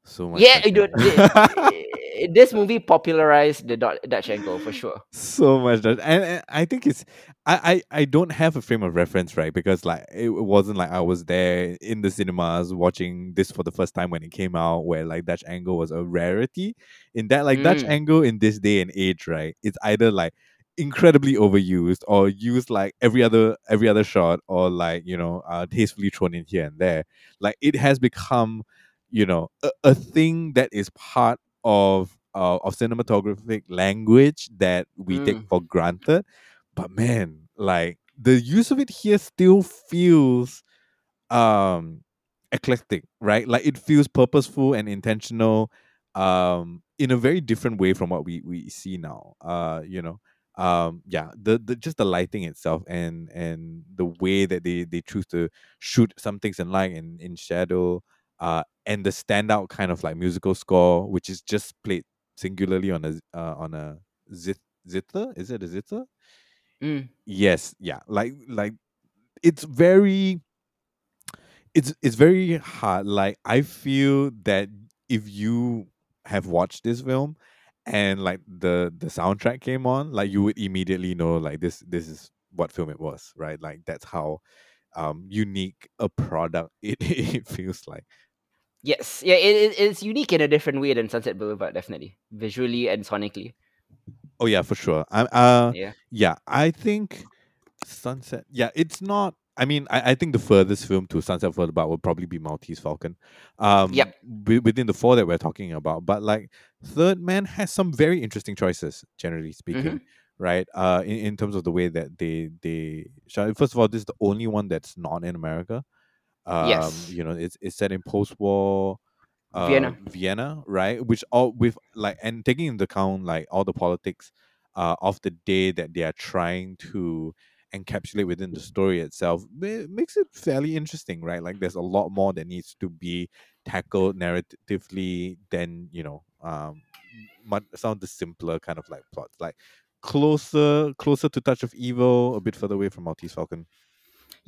So much. Yeah, Dutch dude, angle. thi- this movie popularized the Dutch angle for sure. so much Dutch. And, and I think it's I, I I don't have a frame of reference, right? Because like it wasn't like I was there in the cinemas watching this for the first time when it came out, where like Dutch angle was a rarity. In that like Dutch Mm. angle in this day and age, right? It's either like incredibly overused or used like every other every other shot or like you know uh tastefully thrown in here and there like it has become you know a, a thing that is part of uh, of cinematographic language that we take Mm. for granted. But man like the use of it here still feels um eclectic right? Like it feels purposeful and intentional um in a very different way from what we we see now uh you know? Um yeah the, the just the lighting itself and and the way that they they choose to shoot some things in light and in shadow uh and the standout kind of like musical score which is just played singularly on a uh, on a zit zither? Is it a zither? Mm. yes yeah. Like like it's very it's it's very hard. Like i feel that if you have watched this film and like the the soundtrack came on like you would immediately know like this this is what film it was right? Like that's how um unique a product it, it feels like Yes, yeah, it, it, it's unique in a different way than Sunset Boulevard, definitely visually and sonically. oh yeah for sure i uh Yeah. yeah i think sunset yeah it's not i mean i, I think the furthest film to sunset boulevard would probably be maltese falcon um Yep. wi- within the four that we're talking about but like third man has some very interesting choices generally speaking right uh in, in terms of the way that they they first of all this is the only one that's not in america um Yes. you know it's it's set in post-war uh, Vienna. Vienna, right? Which all with like and taking into account like all the politics uh, of the day that they are trying to encapsulate within the story itself, ma- makes it fairly interesting, right? Like there's a lot more that needs to be tackled narratively than you know um much, some of the simpler kind of like plots, like closer closer to Touch of Evil, a bit further away from Maltese Falcon.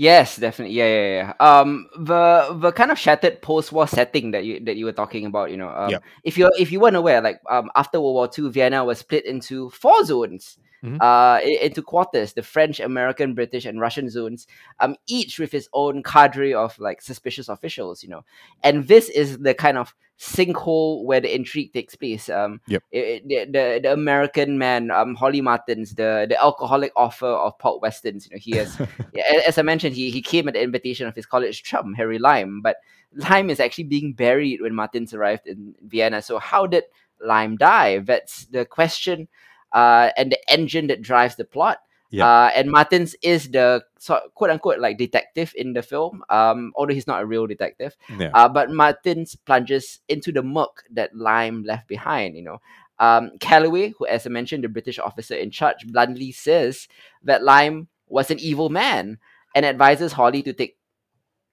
Yes, definitely. Yeah, yeah, yeah. Um, the the kind of shattered post-war setting that you that you were talking about, you know, um, Yep. if you if you weren't aware, like um, after World War Two, Vienna was split into four zones, Mhm. uh, into quarters: the French, American, British, and Russian zones, um, each with its own cadre of like suspicious officials, you know. And this is the kind of sinkhole where the intrigue takes place. Um, Yep. i- i- the, the the American man, um, Holly Martins, the the alcoholic author of pulp westerns, you know, he has as I mentioned, he, he came at the invitation of his college chum, Harry Lime. But Lime is actually being buried when Martins arrived in Vienna. So how did Lime die? That's the question uh, and the engine that drives the plot. Yeah. Uh, and Martins is the so, quote unquote like detective in the film, um, although he's not a real detective. yeah. Uh, but Martins plunges into the muck that Lime left behind, you know. Um, Calloway, who, as I mentioned, the British officer in charge, bluntly says that Lime was an evil man and advises Holly to take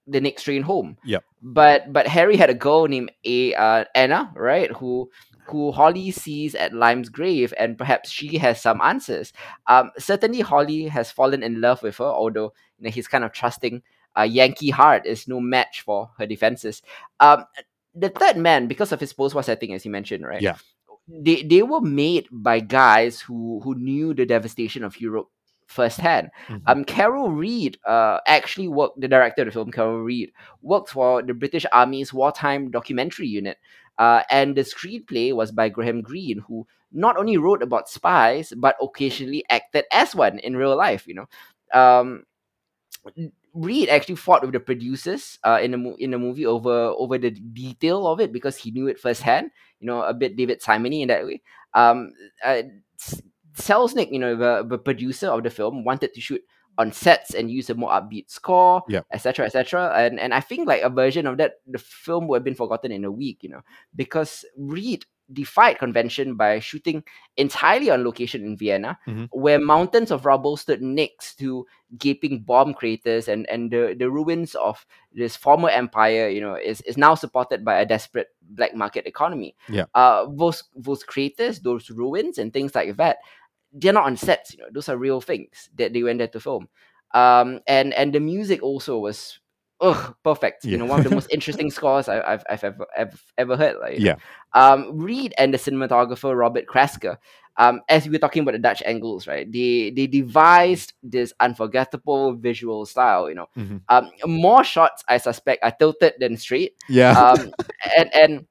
the next train home. Yeah. But but Harry had a girl named A uh, Anna, right? Who who Holly sees at Lime's grave, and perhaps she has some answers. Um, certainly Holly has fallen in love with her, although you know he's kind of trusting. Uh, Yankee heart is no match for her defenses. Um, the third man, because of his post-war setting, as you mentioned, right? Yeah. They they were made by guys who who knew the devastation of Europe firsthand. Mhm. Um, Carol Reed uh, actually worked, the director of the film, Carol Reed, worked for the British Army's wartime documentary unit. Uh, and the screenplay was by Graham Greene, who not only wrote about spies, but occasionally acted as one in real life, you know. Um, Reed actually fought with the producers uh, in the mo- in the movie over over the detail of it because he knew it firsthand. You know, a bit David Simony in that way. Um, uh, Selznick, you know, the, the producer of the film, wanted to shoot on sets and use a more upbeat score, etc., etc. And and I think like a version of that, the film would have been forgotten in a week, you know, because Reed defied convention by shooting entirely on location in Vienna, Mhm. where mountains of rubble stood next to gaping bomb craters and and the, the ruins of this former empire you know is, is now supported by a desperate black market economy Yeah. uh those those craters those ruins and things like that they're not on sets you know those are real things that they went there to film um and and the music also was ugh perfect you know one of the most interesting scores I, I've, I've ever, ever ever heard like. Yeah. um reed and the cinematographer robert krasker um, as we were talking about the Dutch angles, right? They they devised this unforgettable visual style. You know, Mhm. um, more shots I suspect are tilted than straight. Yeah. Um, and and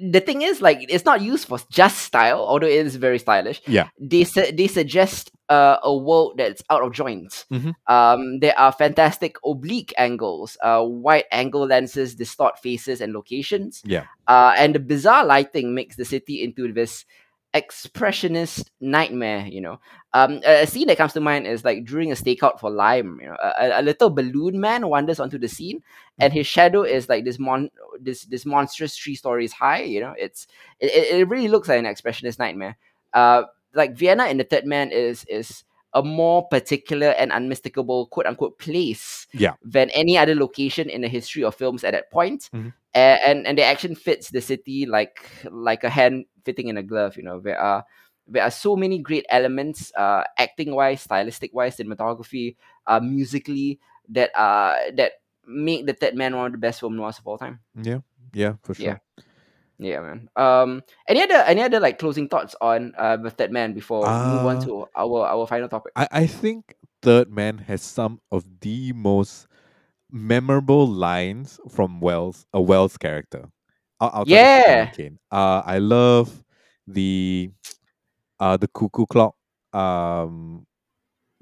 the thing is, like, it's not used for just style, although it is very stylish. Yeah. They su- they suggest uh, a world that's out of joints. Mhm. Um, there are fantastic oblique angles. Uh, wide angle lenses distort faces and locations. Yeah. Uh, and the bizarre lighting makes the city into this expressionist nightmare you know. Um a, a scene that comes to mind is like during a stakeout for lime you know a, a little balloon man wanders onto the scene and his shadow is like this mon this this monstrous three stories high you know. It's it, it really looks like an expressionist nightmare. Uh like vienna in the third man is is a more particular and unmistakable quote unquote place Yeah. than any other location in the history of films at that point. Mhm. A- and and the action fits the city like like a hand fitting in a glove you know there are there are so many great elements uh acting wise stylistic wise cinematography uh musically that uh that make the third man one of the best film noirs of all time yeah. Yeah. For sure. Yeah. yeah man um any other any other like closing thoughts on uh the third man before we move on Uh, to our our final topic I, I think Third Man has some of the most memorable lines from Welles, a Welles character. Outside of Yeah. Kane. Uh, I love the uh the cuckoo clock um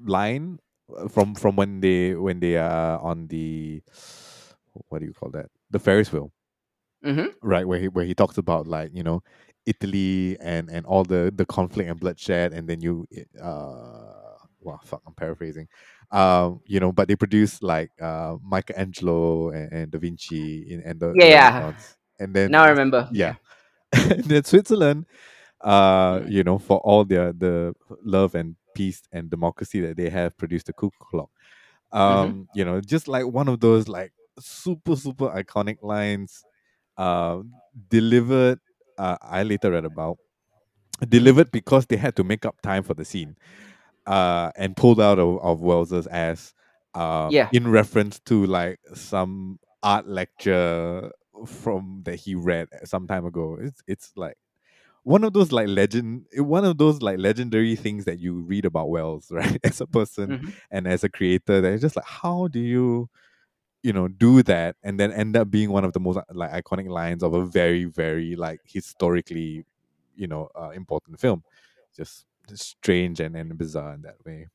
line uh, from from when they when they are on the what do you call that the Ferris wheel mm-hmm. right where he where he talks about like you know Italy and and all the the conflict and bloodshed and then you uh well fuck I'm paraphrasing um you know but they produce like uh Michelangelo and, and Da Vinci in and the Yeah, yeah. And then now i remember. Yeah. And then Switzerland uh you know for all their the love and peace and democracy that they have produced the cuckoo clock um you know just like one of those like super super iconic lines uh, delivered uh, i later read about delivered because they had to make up time for the scene uh, and pulled out of, of Welles's ass uh, Yeah. in reference to like some art lecture from that he read some time ago. It's it's like one of those like legend one of those like legendary things that you read about Welles right? As a person Mhm. and as a creator that is just like how do you you know do that and then end up being one of the most like iconic lines of a very very like historically you know uh, important film. Just, just strange and, and bizarre in that way.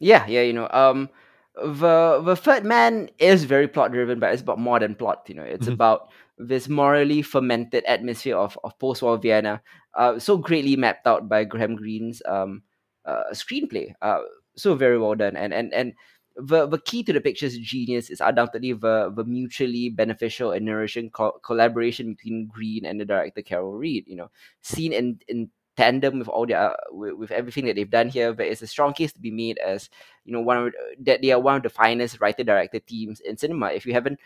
Yeah, yeah, you know, um, the the third man is very plot driven, but it's about more than plot. You know, it's Mhm. about this morally fermented atmosphere of, of post war Vienna, uh, so greatly mapped out by Graham Greene's um, uh, screenplay. Uh, so very well done, and and and the the key to the picture's genius is undoubtedly the the mutually beneficial and nourishing co- collaboration between Greene and the director Carol Reed. You know, seen in in tandem with all their with, with everything that they've done here, there is a strong case to be made as you know one of that they are one of the finest writer director teams in cinema. If you haven't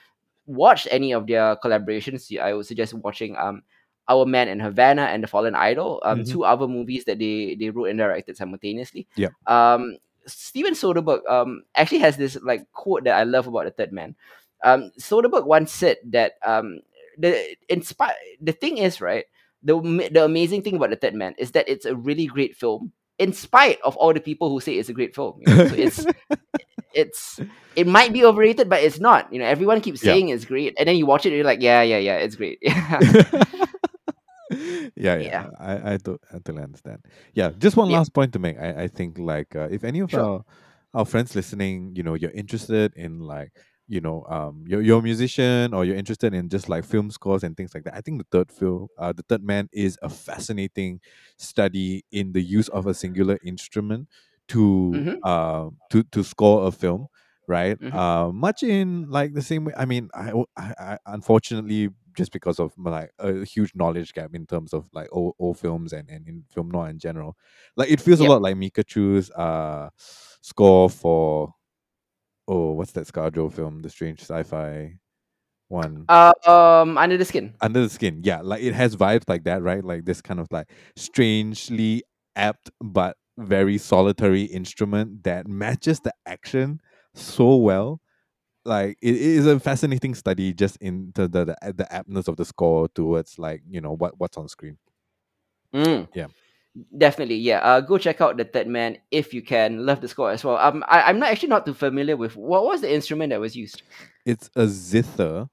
watched any of their collaborations, I would suggest watching um Our Man in Havana and The Fallen Idol, um, Mhm. two other movies that they they wrote and directed simultaneously. Yeah. Um, Steven Soderbergh um actually has this like quote that I love about the Third Man. Um, Soderbergh once said that um the inspire the thing is right the the amazing thing about the Third Man is that it's a really great film in spite of all the people who say it's a great film. You know? So it's it's it might be overrated, but it's not. You know, everyone keeps Yeah. saying it's great, and then you watch it, and you're like, yeah, yeah, yeah, it's great. yeah, yeah, Yeah. I, I, to- I totally understand. Yeah, just one Yeah. last point to make. I, I think like uh, if any of Sure. our our friends listening, you know, you're interested in like you know, um, you're, you're a musician or you're interested in just like film scores and things like that. I think the third film, uh, the third man, is a fascinating study in the use of a singular instrument to Mhm. uh, to to score a film right? Mhm. Uh, much in like the same way. I mean, I, I- I- unfortunately just because of my, like a huge knowledge gap in terms of like old, old films and, and in film noir in general, like it feels Yep. a lot like Micachu's uh score for oh what's that ScarJo film, the strange sci-fi one. Uh, um, under the skin. Under the skin, yeah, like it has vibes like that, right? Like this kind of like strangely apt but very solitary instrument that matches the action so well. Like it, it is a fascinating study just in the, the the the aptness of the score towards like you know what what's on screen. Mm. Yeah. Definitely, yeah. Uh, go check out the Third Man if you can. Love the score as well. Um, I, I'm not actually not too familiar with what was the instrument that was used. It's a zither,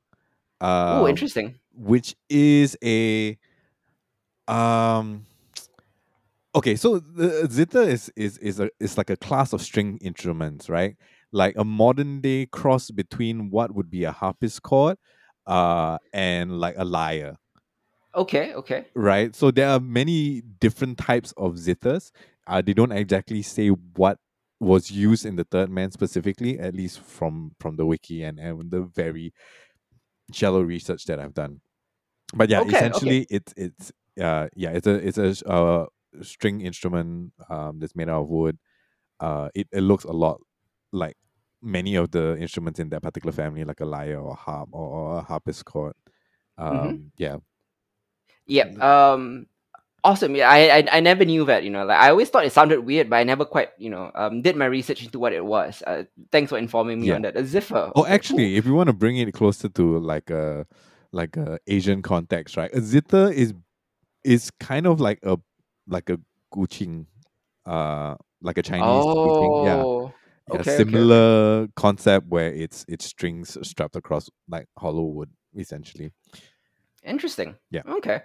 Oh, um, interesting. which is a um okay so the zither is is is a is like a class of string instruments right like a modern day cross between what would be a harpsichord uh and like a lyre Okay, okay. right so there are many different types of zithers uh they don't exactly say what was used in the third man specifically at least from from the wiki and, and the very shallow research that i've done but yeah Okay, okay. essentially it's it's uh yeah it's a it's a uh string instrument um that's made out of wood uh it, it looks a lot like many of the instruments in that particular family like a lyre or harp or, or a harpsichord um Mhm. yeah Yep. Um, awesome. Yeah, I, I I never knew that. You know, like I always thought it sounded weird, but I never quite you know um did my research into what it was. Uh, thanks for informing me Yeah. on that. A ziffer. oh Okay, cool. actually if you want to bring it closer to like a like a asian context right a zither is is kind of like a like a guqin uh like a chinese guqin yeah Oh. yeah, Okay. Okay. Okay. similar concept where it's it's strings strapped across like hollow wood essentially. Interesting. Yeah. Okay.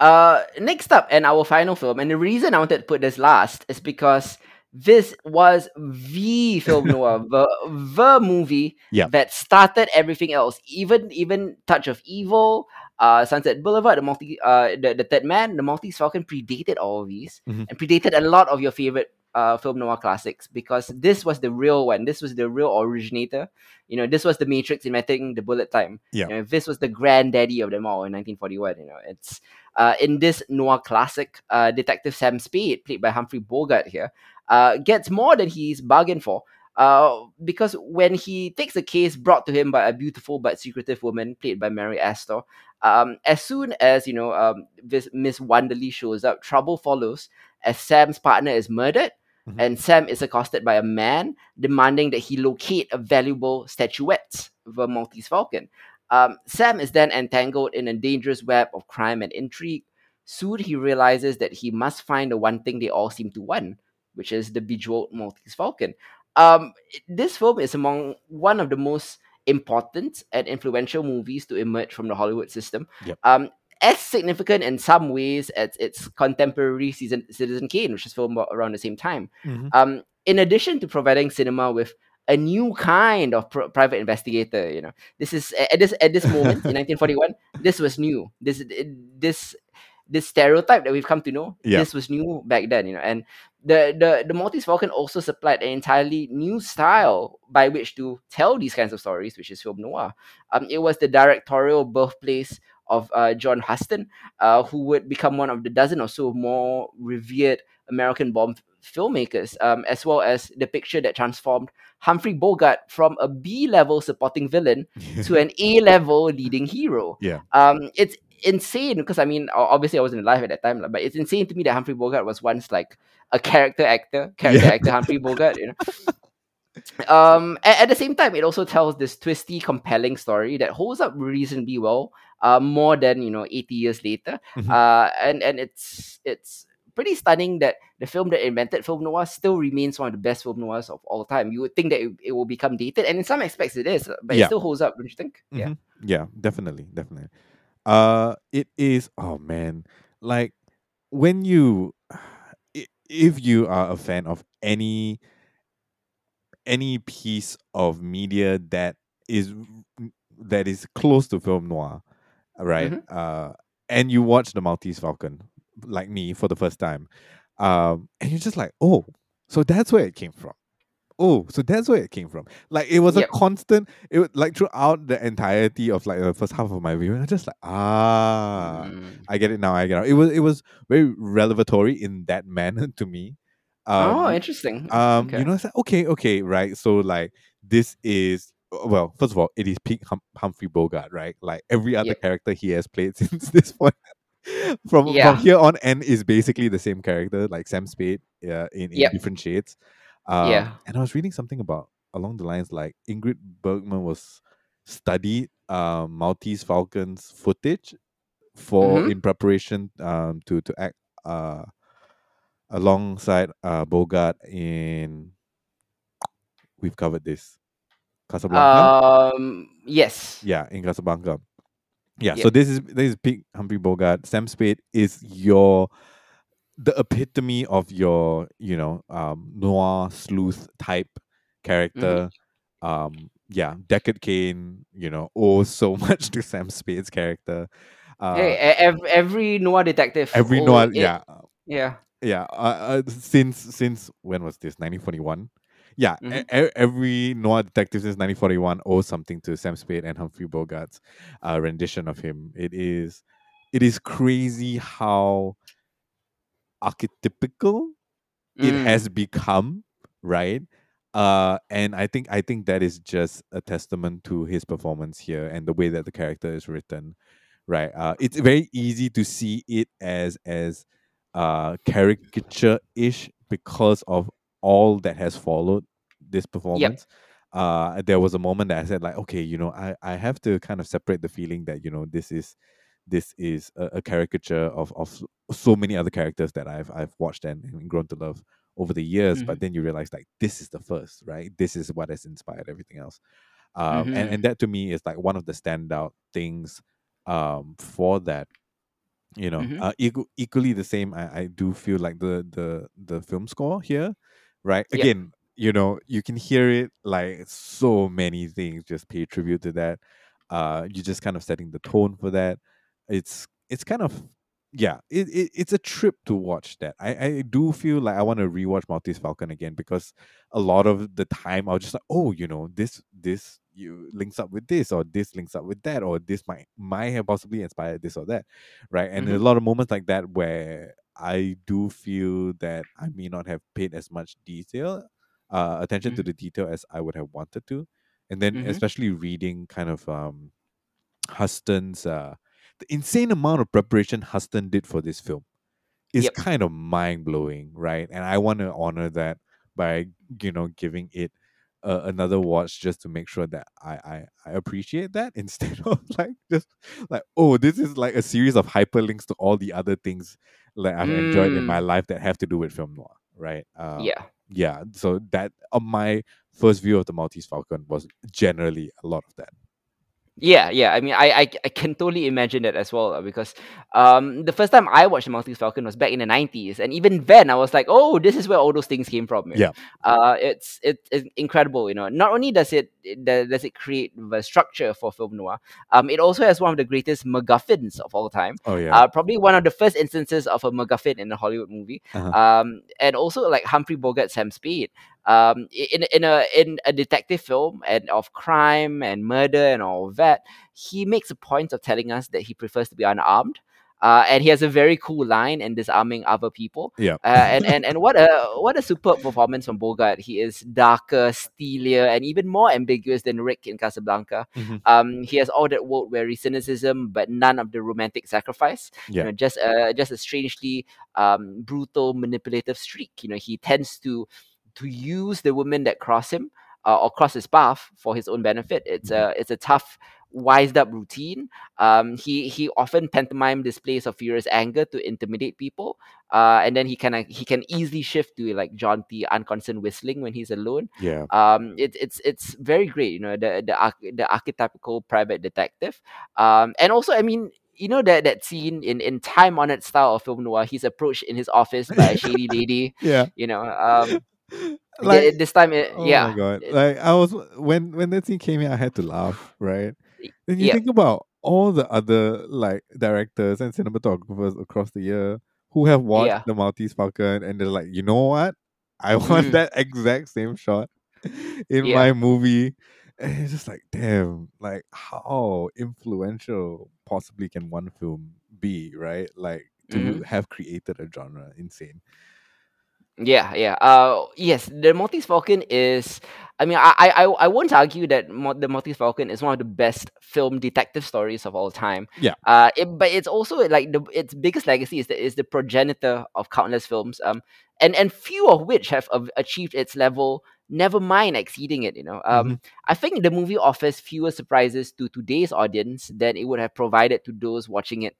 Uh, next up, and our final film, and the reason I wanted to put this last is because this was the film noir, the the movie Yeah. that started everything else. Even even Touch of Evil, uh, Sunset Boulevard, the multi, uh, the the Third Man, the Maltese Falcon predated all of these Mhm. and predated a lot of your favorite uh film noir classics because this was the real one. This was the real originator. You know, this was the Matrix inventing the bullet time. Yeah. You know, this was the granddaddy of them all in 1941. You know, it's uh, in this noir classic, uh, Detective Sam Spade, played by Humphrey Bogart here, uh, gets more than he's bargained for. Uh, because when he takes a case brought to him by a beautiful but secretive woman played by Mary Astor, um, as soon as you know um, this Miss Wonderly shows up, trouble follows as Sam's partner is murdered, Mhm. and Sam is accosted by a man demanding that he locate a valuable statuette, the Maltese Falcon. Um, Sam is then entangled in a dangerous web of crime and intrigue. Soon he realizes that he must find the one thing they all seem to want, which is the bejeweled Maltese Falcon. Um, this film is among one of the most important and influential movies to emerge from the Hollywood system. Yep. Um, as significant in some ways as its contemporary season, Citizen Kane, which was filmed around the same time. Mhm. Um, in addition to providing cinema with a new kind of pr- private investigator, you know, this is at this at this moment in 1941, this was new. This this this stereotype that we've come to know, Yeah. this was new back then, you know, and the the the Maltese Falcon also supplied an entirely new style by which to tell these kinds of stories, which is film noir. Um, it was the directorial birthplace of uh, John Huston, uh, who would become one of the dozen or so more revered American bomb filmmakers, um, as well as the picture that transformed Humphrey Bogart from a B-level supporting villain to an A-level leading hero. Yeah. Um, it's insane because I mean, obviously I wasn't alive at that time, but it's insane to me that Humphrey Bogart was once like a character actor, character Yeah. actor Humphrey Bogart. You know. Um, a- at, the same time, it also tells this twisty, compelling story that holds up reasonably well. Uh, more than you know, eighty years later. Mhm. Uh, and and it's it's pretty stunning that the film that invented film noir still remains one of the best film noirs of all time. You would think that it, it will become dated, and in some aspects it is, but Yeah. it still holds up, don't you think? Yeah. Mhm. Yeah, definitely, definitely. Uh, it is. Oh man, like when you, if you are a fan of any any piece of media that is that is close to film noir, right? Mhm. Uh, and you watch the Maltese Falcon, like me, for the first time, um, and you're just like, oh, so that's where it came from. Oh, so that's where it came from. Like it was Yep. a constant. It was like throughout the entirety of like the first half of my viewing, I just like ah, Mm. I get it now. I get it. It was it was very revelatory in that manner to me. Um, oh, interesting. um, okay. you know, it's like okay, okay, right. So like this is uh, well, first of all, it is peak hum- Humphrey Bogart, right? Like every other Yep. character he has played since this point. from Yeah. from here on, end is basically the same character, like Sam Spade, uh, in, in Yep. different shades. Um, Yeah. and I was reading something about along the lines like Ingrid Bergman was studied um, Maltese Falcons footage for Mhm. in preparation um, to to act uh, alongside uh, Bogart in. We've covered this. Casablanca. Um. Yes. yeah, in Casablanca. Yeah, so this is this is big Humphrey Bogart. Sam Spade is your the epitome of your you know um, noir sleuth type character. Um, yeah, Deckard Kane, you know, owes so much to Sam Spade's character. Uh, hey, every, every noir detective. every noir, it- yeah, Yeah. Yeah. Uh, uh, since since when was this? Nineteen forty one. Yeah, Mhm. e- every noir detective since 1941 owes something to Sam Spade and Humphrey Bogart's uh, rendition of him. It is, it is crazy how archetypical it Mm. has become, right? Uh, and I think I think that is just a testament to his performance here and the way that the character is written, right? Uh, it's very easy to see it as as uh caricature ish because of all that has followed this performance. Uh, there was a moment that I said like, okay, you know, I I have to kind of separate the feeling that you know this is this is a, a caricature of of so many other characters that I've I've watched and, and grown to love over the years. But then you realize like this is the first, right? This is what has inspired everything else. Um, and Mhm. and that to me is like one of the standout things um for that you know Mhm. uh, equal, equally the same I, I do feel like the the the film score here right Yep. again you know you can hear it like so many things just pay tribute to that uh you're just kind of setting the tone for that it's it's kind of yeah it, it it's a trip to watch that i i do feel like i want to rewatch maltese falcon again because a lot of the time i was just like oh you know this this you links up with this or this links up with that or this might might have possibly inspired this or that right and Mhm. a lot of moments like that where i do feel that i may not have paid as much detail uh attention to Mhm. the detail as i would have wanted to and then Mhm. especially reading kind of um huston's uh the insane amount of preparation huston did for this film is Yep. kind of mind blowing, right? And I want to honor that by you know giving it uh, another watch just to make sure that I, I I appreciate that instead of like just like oh this is like a series of hyperlinks to all the other things that I've enjoyed in my Mm. life that have to do with film noir, right? Um, Yeah. yeah. So that on my first view of the Maltese Falcon was generally a lot of that. Yeah, yeah. I mean, I, I, I can totally imagine that as well uh, because um, the first time I watched the Maltese Falcon was back in the nineties, and even then I was like, "Oh, this is where all those things came from." you know. uh, it's it, it's incredible. You know, not only does it it- does does it create the structure for film noir, um, it also has one of the greatest MacGuffins of all time. Oh yeah. Uh, probably one of the first instances of a MacGuffin in a Hollywood movie. Uh-huh. Um, and also like Humphrey Bogart, Sam Spade. Um, in in a in a detective film and of crime and murder and all that, he makes a point of telling us that he prefers to be unarmed. Uh, and he has a very cool line in disarming other people. yeah. Uh, and, and and what a what a superb performance from Bogart. He is darker, steelier, and even more ambiguous than Rick in Casablanca. Mhm. Um, he has all that world weary cynicism, but none of the romantic sacrifice. Yeah. You know, just a just a strangely um, brutal, manipulative streak. You know, he tends to to use the women that cross him uh, or cross his path for his own benefit. It's Mhm. a it's a tough wised up routine. Um, he he often pantomime displays of furious anger to intimidate people. Uh, and then he can he can easily shift to like jaunty, unconcerned whistling when he's alone. Yeah. Um, it's it's it's very great. You know the the arch- the archetypical private detective. Um, and also I mean you know that that scene in in time honored style of film noir. He's approached in his office by a shady lady. Yeah. You know, um, like th- this time, it, oh yeah, my god. Like I was when when that scene came in I had to laugh, right? Then you yeah. think about all the other like directors and cinematographers across the year who have watched Yeah. the Maltese Falcon and they're like, you know what? I want Mm. that exact same shot in Yeah. my movie. And it's just like, damn, like how influential possibly can one film be, right? Like to Mhm. have created a genre. Insane. Yeah, yeah. Uh, yes, the Maltese Falcon is. I mean, I, I, I- I won't argue that Mo- the Maltese Falcon is one of the best film detective stories of all time. Yeah. Uh, it, but it's also like the its biggest legacy is the is the progenitor of countless films. Um, and and few of which have av- achieved its level. Never mind exceeding it. You know. Um, I think the movie offers fewer surprises to today's audience than it would have provided to those watching it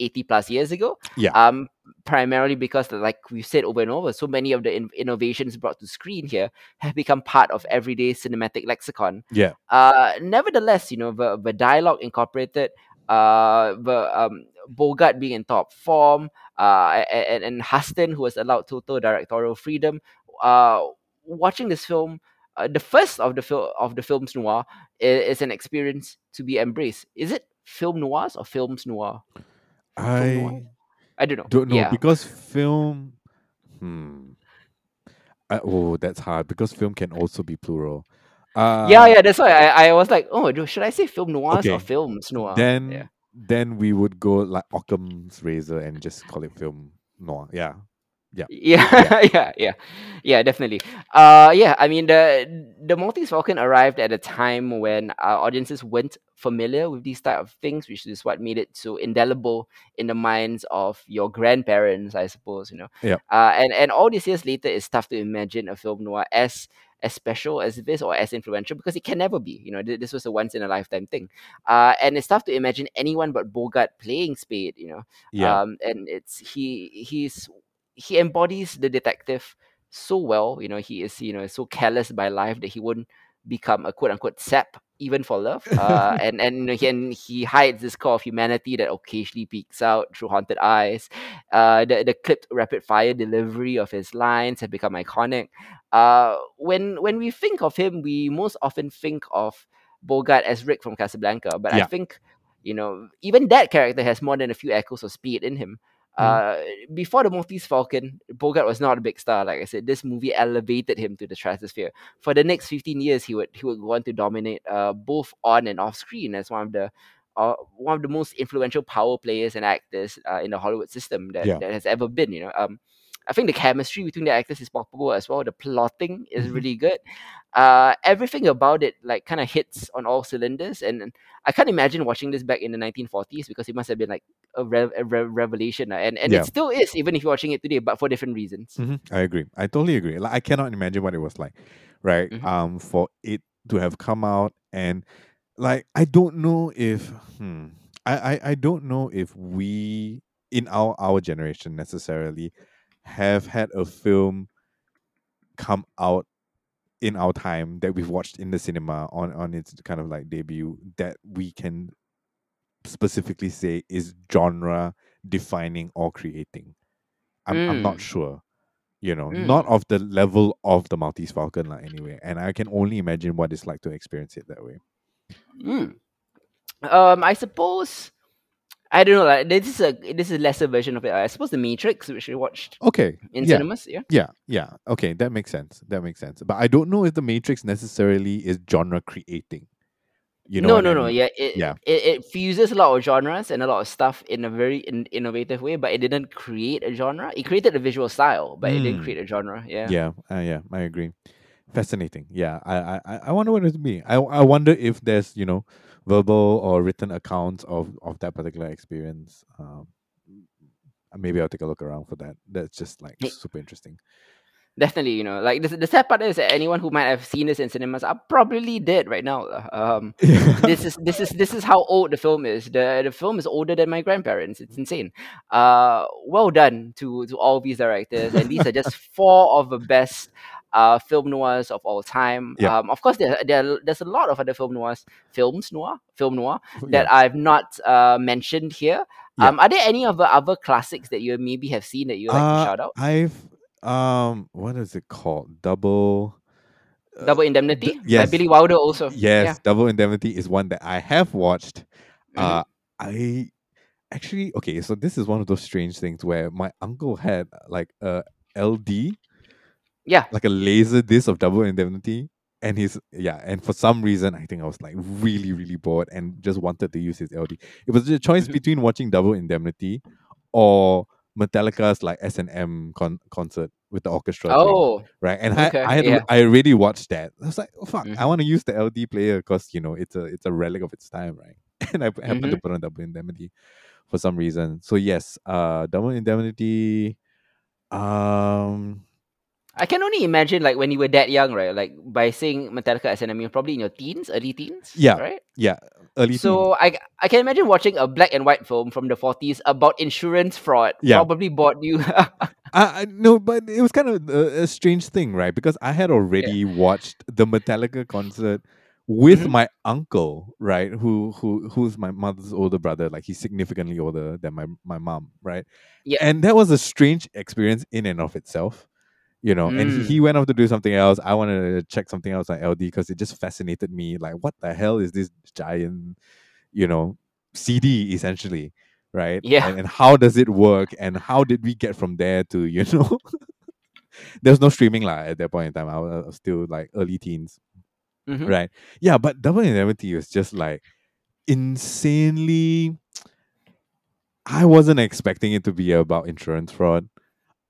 eighty plus years ago. Yeah. Um, primarily because like we've said over and over so many of the in- innovations brought to screen here have become part of everyday cinematic lexicon Yeah. uh nevertheless you know the, the dialogue incorporated uh the um bogart being in top form uh and, and huston who was allowed total directorial freedom uh watching this film uh, the first of the film of the films noir is, is an experience to be embraced is it film noirs or films noir I i don't know. don't know yeah. because film hmm. I, oh that's hard because film can also be plural. Uh yeah, yeah, that's why I, I was like, oh, should I say film noirs okay, or films noir? then yeah, then we would go like Occam's razor and just call it film noir. Yeah yeah, yeah, yeah, yeah, definitely. Uh, yeah, I mean the the Maltese Falcon arrived at a time when our audiences weren't familiar with these type of things, which is what made it so indelible in the minds of your grandparents, I suppose. You know, Yep. Uh, and and all these years later, it's tough to imagine a film noir as as special as this or as influential because it can never be. You know, th- this was a once in a lifetime thing. Uh, and it's tough to imagine anyone but Bogart playing Spade. You know, yeah um, and it's he he's he embodies the detective so well. You know, he is you know so careless by life that he wouldn't become a quote unquote sap even for love. Uh, and and he, and he hides this core of humanity that occasionally peeks out through haunted eyes. Uh, the the clipped rapid fire delivery of his lines have become iconic. Uh, when when we think of him, we most often think of Bogart as Rick from Casablanca, but I think you know even that character has more than a few echoes of Spade in him. Uh, before the Maltese Falcon, Bogart was not a big star. Like I said, this movie elevated him to the stratosphere. For the next fifteen years, he would he would go on to dominate uh, both on and off screen as one of the uh, one of the most influential power players and actors uh, in the Hollywood system that, Yeah. that has ever been. You know, um, I think the chemistry between the actors is palpable as well. The plotting is Mhm. really good. Uh, everything about it like kind of hits on all cylinders, and, and I can't imagine watching this back in the 1940s because it must have been like a, re- a re- revelation, uh, and and Yeah. it still is, even if you're watching it today, but for different reasons. Mhm, I agree. I totally agree. Like I cannot imagine what it was like, right? Mhm. Um, for it to have come out and like I don't know if hmm, I, I I don't know if we in our our generation necessarily have had a film come out in our time that we've watched in the cinema on on its kind of like debut that we can specifically say is genre defining or creating. I'm I'm not Mm. sure. You know, not Mm. of the level of the Maltese Falcon like anyway. And I can only imagine what it's like to experience it that way. Mm. Um, I suppose I don't know. Like this is a this is a lesser version of it. I suppose the Matrix, which we watched Okay. in yeah. cinemas. Yeah. Yeah, yeah. Okay, that makes sense. That makes sense. But I don't know if the Matrix necessarily is genre creating. You know no, no, I no. Yeah, it, Yeah. it it fuses a lot of genres and a lot of stuff in a very in, innovative way, but it didn't create a genre. It created a visual style, but it didn't Mm. create a genre. Yeah. Yeah, uh, yeah, I agree. Fascinating. Yeah, I, I, I- I wonder what it would be. I, I wonder if there's you know verbal or written accounts of of that particular experience. Um, maybe I'll take a look around for that. That's just like super interesting. Definitely you know like the, the sad part is that anyone who might have seen this in cinemas are probably dead right now. Um this is this is this is how old the film is. The the film is older than my grandparents. It's insane. Uh well done to to all these directors. And these are just four of the best uh film noirs of all time. Yeah. um of course there, there there's a lot of other film noirs films noir film noir yeah. that i've not uh mentioned here. Yeah. um are there any of the other classics that you maybe have seen that you like to Uh, shout out? I've um, what is it called? Double. uh, Double Indemnity by yes. Billy Wilder also. Yes, Double Indemnity is one that I have watched. Yeah. Uh, I actually okay. So this is one of those strange things where my uncle had like a LD, Yeah. like a laser disc of Double Indemnity, and he's yeah. And for some reason, I think I was like really really bored and just wanted to use his LD. It was a choice Mhm. between watching Double Indemnity or Metallica's like S and M con- concert with the orchestra. thing Oh, right? And Okay, I, I had yeah. I already watched that. I was like, oh fuck, I Mhm. want to use the LD player because you know it's a it's a relic of its time, right? And I happened to Mhm. put on Double Indemnity for some reason. So yes, uh, Double Indemnity. Um, I can only imagine like when you were that young, right? Like by saying Metallica as an you're probably in your teens, early teens. Yeah. Right. yeah, early. teens. So I I can imagine watching a black and white film from the 40s about insurance fraud. Yeah. Probably bought you. I, I no, but it was kind of a, a strange thing, right? Because I had already watched the Metallica concert with Mhm. my uncle, right? Who who who's my mother's older brother. Like he's significantly older than my my mom, right? Yeah. And that was a strange experience in and of itself. You know, and he, Mm. he went off to do something else. I wanted to check something else on LD because it just fascinated me. Like, what the hell is this giant, you know, CD essentially, right? Yeah. And, and how does it work? And how did we get from there to, you know, there's no streaming lah at that point in time. I was, I was still like early teens, Mhm. right? Yeah, but Double Indemnity was just like insanely. I wasn't expecting it to be about insurance fraud.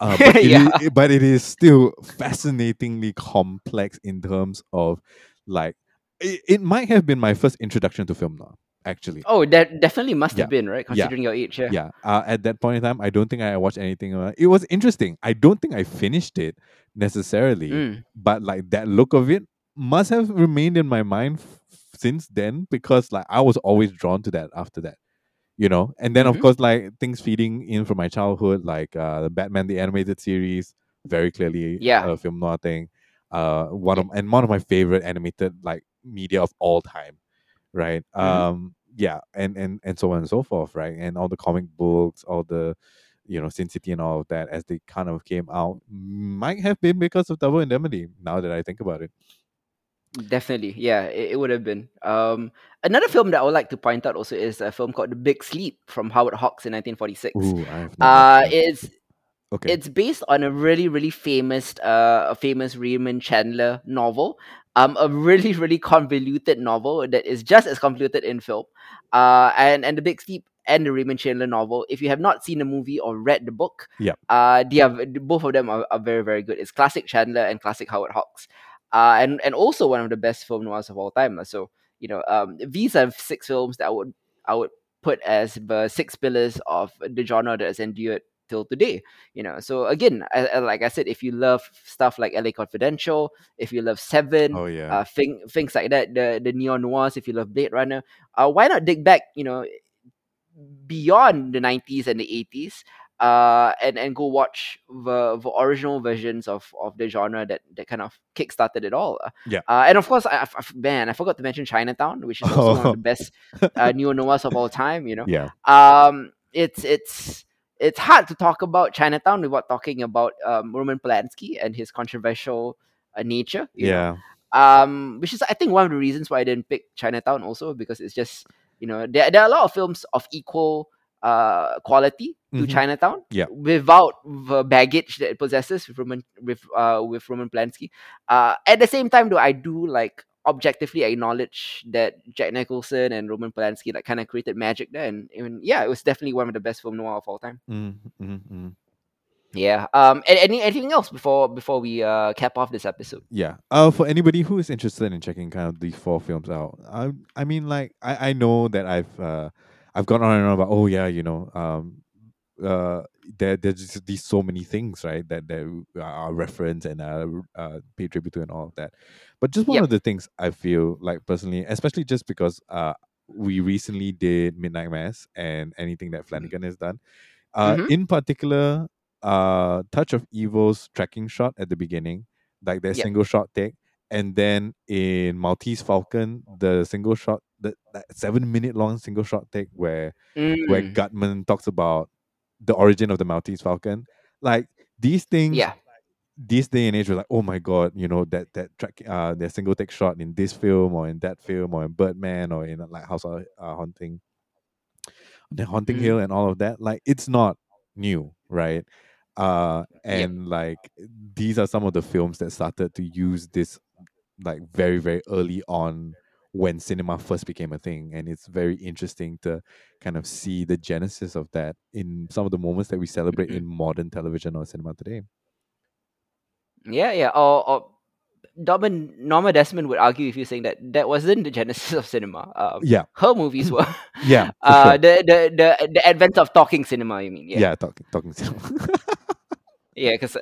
Uh, but, it Yeah. is, but it is still fascinatingly complex in terms of like it, it might have been my first introduction to film noir actually Oh, that definitely must Yeah. have been right, Yeah. considering your age. Yeah. yeah uh, at that point in time i don't think i watched anything it was interesting i don't think i finished it necessarily Mm. but like that look of it must have remained in my mind f- since then because like i was always drawn to that after that you know and then of Mhm. course like things feeding in from my childhood like uh the batman the animated series very clearly Yeah. a film noir thing uh one of and one of my favorite animated like media of all time right Mhm. um yeah and and and so on and so forth right and all the comic books all the you know sin city and all of that as they kind of came out might have been because of double indemnity now that i think about it Definitely, yeah, it, it would have been. Um, another film that I would like to point out also is a film called The Big Sleep from Howard Hawks in 1946. Ooh, I have Uh, watched that. it's okay it's based on a really really famous uh a famous Raymond Chandler novel. Um, a really really convoluted novel that is just as convoluted in film. Uh, and and The Big Sleep and the Raymond Chandler novel. If you have not seen the movie or read the book, Yep. uh, they are both of them are, are very very good. It's classic Chandler and classic Howard Hawks. Uh, and and also one of the best film noirs of all time. So you know, um, these are six films that I would I would put as the six pillars of the genre that has endured till today. You know, so again, I, I- like I said, if you love stuff like LA Confidential, if you love Seven, oh yeah uh, thing, things like that, the the neo noirs, if you love Blade Runner, uh, why not dig back? You know, beyond the 90s and the 80s uh and and go watch the the original versions of of the genre that that kind of kickstarted it all uh, Yeah. uh, and of course I, I, man i forgot to mention chinatown which is also one Oh. of the best uh, neo noirs of all time you know yeah um it's it's it's hard to talk about chinatown without talking about um roman polanski and his controversial uh, nature you know? yeah um which is i think one of the reasons why i didn't pick chinatown also because it's just you know there, there are a lot of films of equal uh quality to Mhm. chinatown Yeah. without the baggage that it possesses with roman with uh with roman Polanski. uh at the same time though i do like objectively acknowledge that jack nicholson and roman Polanski like kind of created magic there and even yeah it was definitely one of the best film noir of all time mm mm mm. yeah um any anything else before before we uh cap off this episode Yeah. Uh, for anybody who is interested in checking kind of these four films out, I I mean, like I I know that I've uh I've gone on and on about oh yeah you know um uh there there's just these so many things right that that are reference and uh, uh pay tribute to and all of that but just one Yep. of the things i feel like personally especially just because uh we recently did midnight mass and anything that flanagan has done uh Mhm. in particular uh touch of evil's tracking shot at the beginning like that Yep. single shot take and then in maltese falcon the single shot the that seven minute long single shot take where where Mm. Gutman talks about the origin of the Maltese Falcon. Like these things, Yeah. this day and age, we're like, oh my god, you know that that track, uh, their single take shot in this film or in that film or in Birdman or in like House of uh, Haunting, the Haunting Mhm. Hill and all of that. Like it's not new, right? Uh, Yep. and like these are some of the films that started to use this like very very early on when cinema first became a thing and it's very interesting to kind of see the genesis of that in some of the moments that we celebrate Mhm. in modern television or cinema today Yeah, yeah. Or, or Norma, Norma Desmond would argue with you saying that that wasn't the genesis of cinema. Um, yeah her movies were. yeah uh, sure. the, the the the advent of talking cinema. You mean? yeah, Yeah, talking talking cinema yeah. Because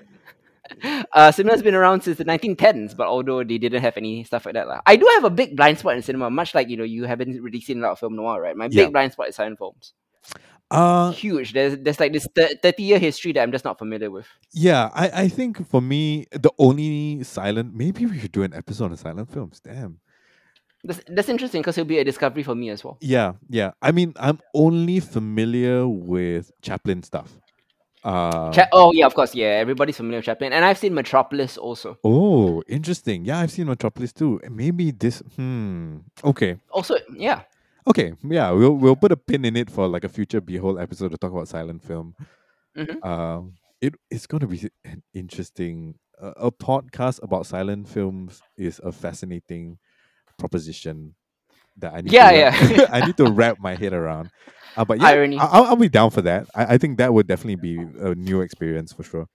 uh, cinema's been around since the 1910s, but although they didn't have any stuff like that, lah. I do have a big blind spot in cinema. Much like you know, you haven't really seen a lot of film noir, right? My Yeah. big blind spot is silent films. uh Huge. There's there's like this 30 year history that I'm just not familiar with. yeah i i think for me the only silent maybe we should do an episode on silent films damn That's, that's interesting because it'll be a discovery for me as well. yeah yeah i mean i'm only familiar with chaplin stuff uh Cha- oh yeah, of course, yeah. Everybody's familiar with Chaplin, and I've seen Metropolis also. Oh, interesting. Yeah, I've seen Metropolis too. Maybe this. Hmm. Okay. Also, yeah, Okay. Yeah, we'll we'll put a pin in it for like a future Behold episode to talk about silent film. Mhm. Um, it it's going to be an interesting. Uh, a podcast about silent films is a fascinating proposition that I need. Yeah, to wrap, yeah. I need to wrap my head around. Uh, but yeah, Irony. I- I'll, I'll be down for that. I, I think that would definitely be a new experience for sure.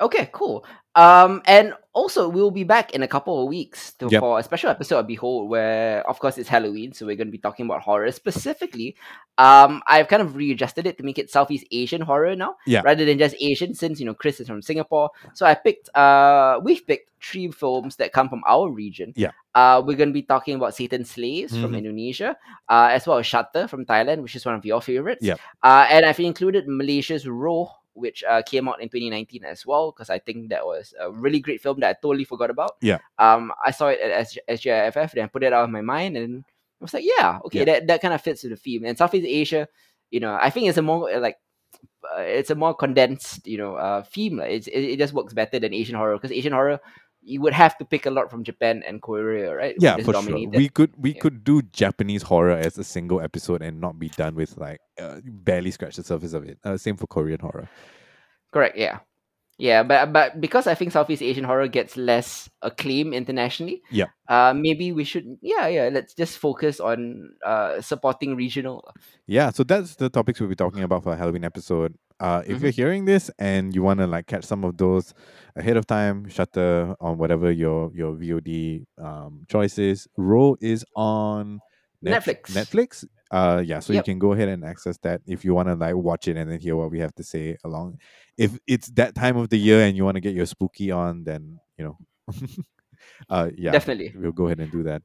Okay, cool. Um, and also we'll be back in a couple of weeks to, Yep. for a special episode of Behold, where of course it's Halloween, so we're going to be talking about horror specifically. Um, I've kind of readjusted it to make it Southeast Asian horror now, Yeah. rather than just Asian, since you know Chris is from Singapore. So I picked, uh, we've picked three films that come from our region. Yeah. Uh, we're going to be talking about Satan Slaves from Mhm. Indonesia, uh, as well as Shutter from Thailand, which is one of your favorites. Yeah. Uh, and I've included Malaysia's Roh, which uh, came out in 2019 as well, because I think that was a really great film that I totally forgot about. Yeah. Um, I saw it at S- SJIFF, then I put it out of my mind, and I was like, yeah, okay, Yeah. that, that kind of fits with the theme. And Southeast Asia, you know, I think it's a more like uh, it's a more condensed, you know, uh, theme. Like it's, it, it just works better than Asian horror because Asian horror you would have to pick a lot from Japan and Korea, right? yeah for sure we could we Yeah. could do japanese horror as a single episode and not be done with like uh, barely scratch the surface of it uh, same for korean horror Correct. Yeah. Yeah, but but because I think Southeast Asian horror gets less acclaim internationally, Yeah. uh, maybe we should, yeah, yeah, let's just focus on uh supporting regional. yeah so that's the topics we'll be talking about for a halloween episode uh if you're hearing this and you want to like catch some of those ahead of time shutter on whatever your your vod um choice is Roh is on Net- Netflix. netflix. Uh yeah so you can go ahead and access that if you want to like watch it and then hear what we have to say along. If it's that time of the year and you want to get your spooky on then you know uh yeah Definitely. we'll go ahead and do that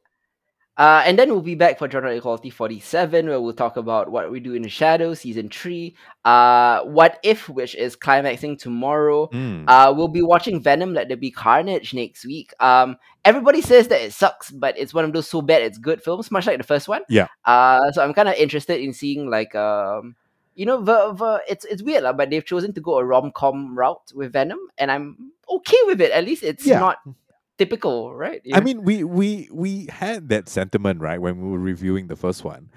Uh, and then we'll be back for Genre Equality 47, where we'll talk about what we do in the shadows, season three. Uh, what if, which is climaxing tomorrow. Mm. Uh, we'll be watching Venom Let There Be Carnage next week. Um, everybody says that it sucks, but it's one of those so bad it's good films, much like the first one. Yeah. Uh, so I'm kind of interested in seeing like um, you know, the, the, it's it's weird, but they've chosen to go a rom com route with Venom, and I'm okay with it. At least it's Yeah. not typical, right? You I mean, we we we had that sentiment right when we were reviewing the first one.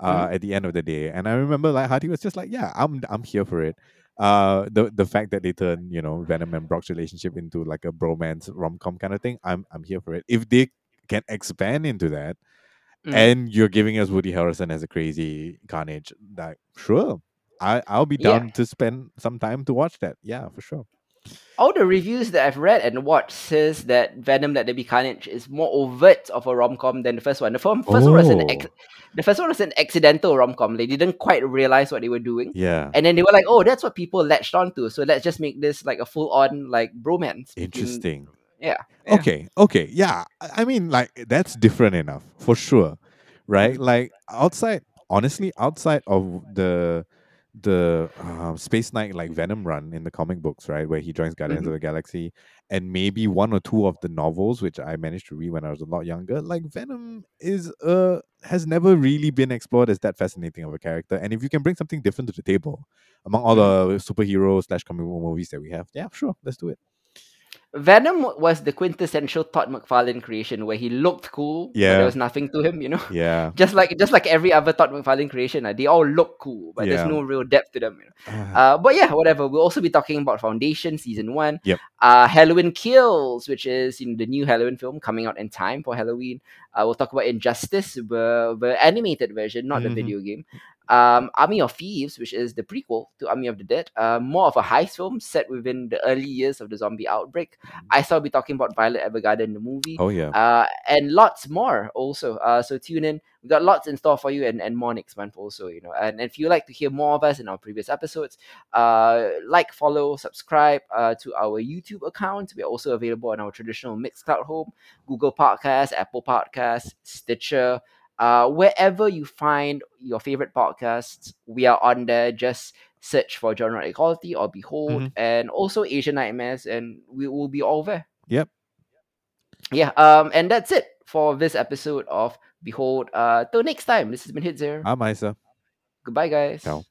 Uh, Mm-hmm. at the end of the day, and I remember like Hadi was just like, "Yeah, I'm I'm here for it." Uh, the the fact that they turn you know Venom and Brock's relationship into like a bromance rom com kind of thing, I'm I'm here for it. If they can expand into that, Mm. and you're giving us Woody Harrelson as a crazy Carnage, like sure, I I'll be Yeah. down to spend some time to watch that. Yeah, for sure. All the reviews that I've read and watched says that Venom Let There Be Carnage is more overt of a rom com than the first one. The first, first one was an oh. ex- Oh. the first one was an accidental rom com. They didn't quite realize what they were doing. Yeah. And then they were like, oh, that's what people latched onto. So let's just make this like a full on like bromance. Interesting. Yeah. yeah. Okay, okay, yeah. I mean, like that's different enough for sure, right? Like outside, honestly, outside of the the um, Space Knight like Venom run in the comic books, right, where he joins Guardians Mhm. of the Galaxy, and maybe one or two of the novels which I managed to read when I was a lot younger, like Venom is uh has never really been explored as that fascinating of a character. And if you can bring something different to the table among all the superhero slash comic book movies that we have, yeah, sure, let's do it. Venom was the quintessential Todd McFarlane creation where he looked cool, but Yeah. there was nothing to him, you know? Yeah. Just like just like every other Todd McFarlane creation, uh, they all look cool, but Yeah. there's no real depth to them. You know? Ah, Uh, but yeah, whatever. We'll also be talking about Foundation season one. Yep. Uh, Halloween Kills, which is you know, the new Halloween film coming out in time for Halloween. Uh, we'll talk about Injustice, the, the animated version, not Mhm. the video game. Um, Army of Thieves, which is the prequel to Army of the Dead. Uh, more of a heist film set within the early years of the zombie outbreak. I shall be talking about Violet Evergarden, the movie oh yeah. uh, and lots more also. Uh, so tune in. We got lots in store for you and, and more next month also. You know, and, and if you like to hear more of us in our previous episodes, uh, like, follow, subscribe uh, to our YouTube account. We are also available on our traditional Mixcloud home, Google Podcasts, Apple Podcasts, Stitcher. Uh, wherever you find your favorite podcasts, we are on there. Just search for Genre Equality or Behold, Mhm. and also Asian Nightmares, and we will be all there Yep. yeah um and that's it for this episode of behold uh till next time this has been hit zero I'm Isa. goodbye guys Ciao.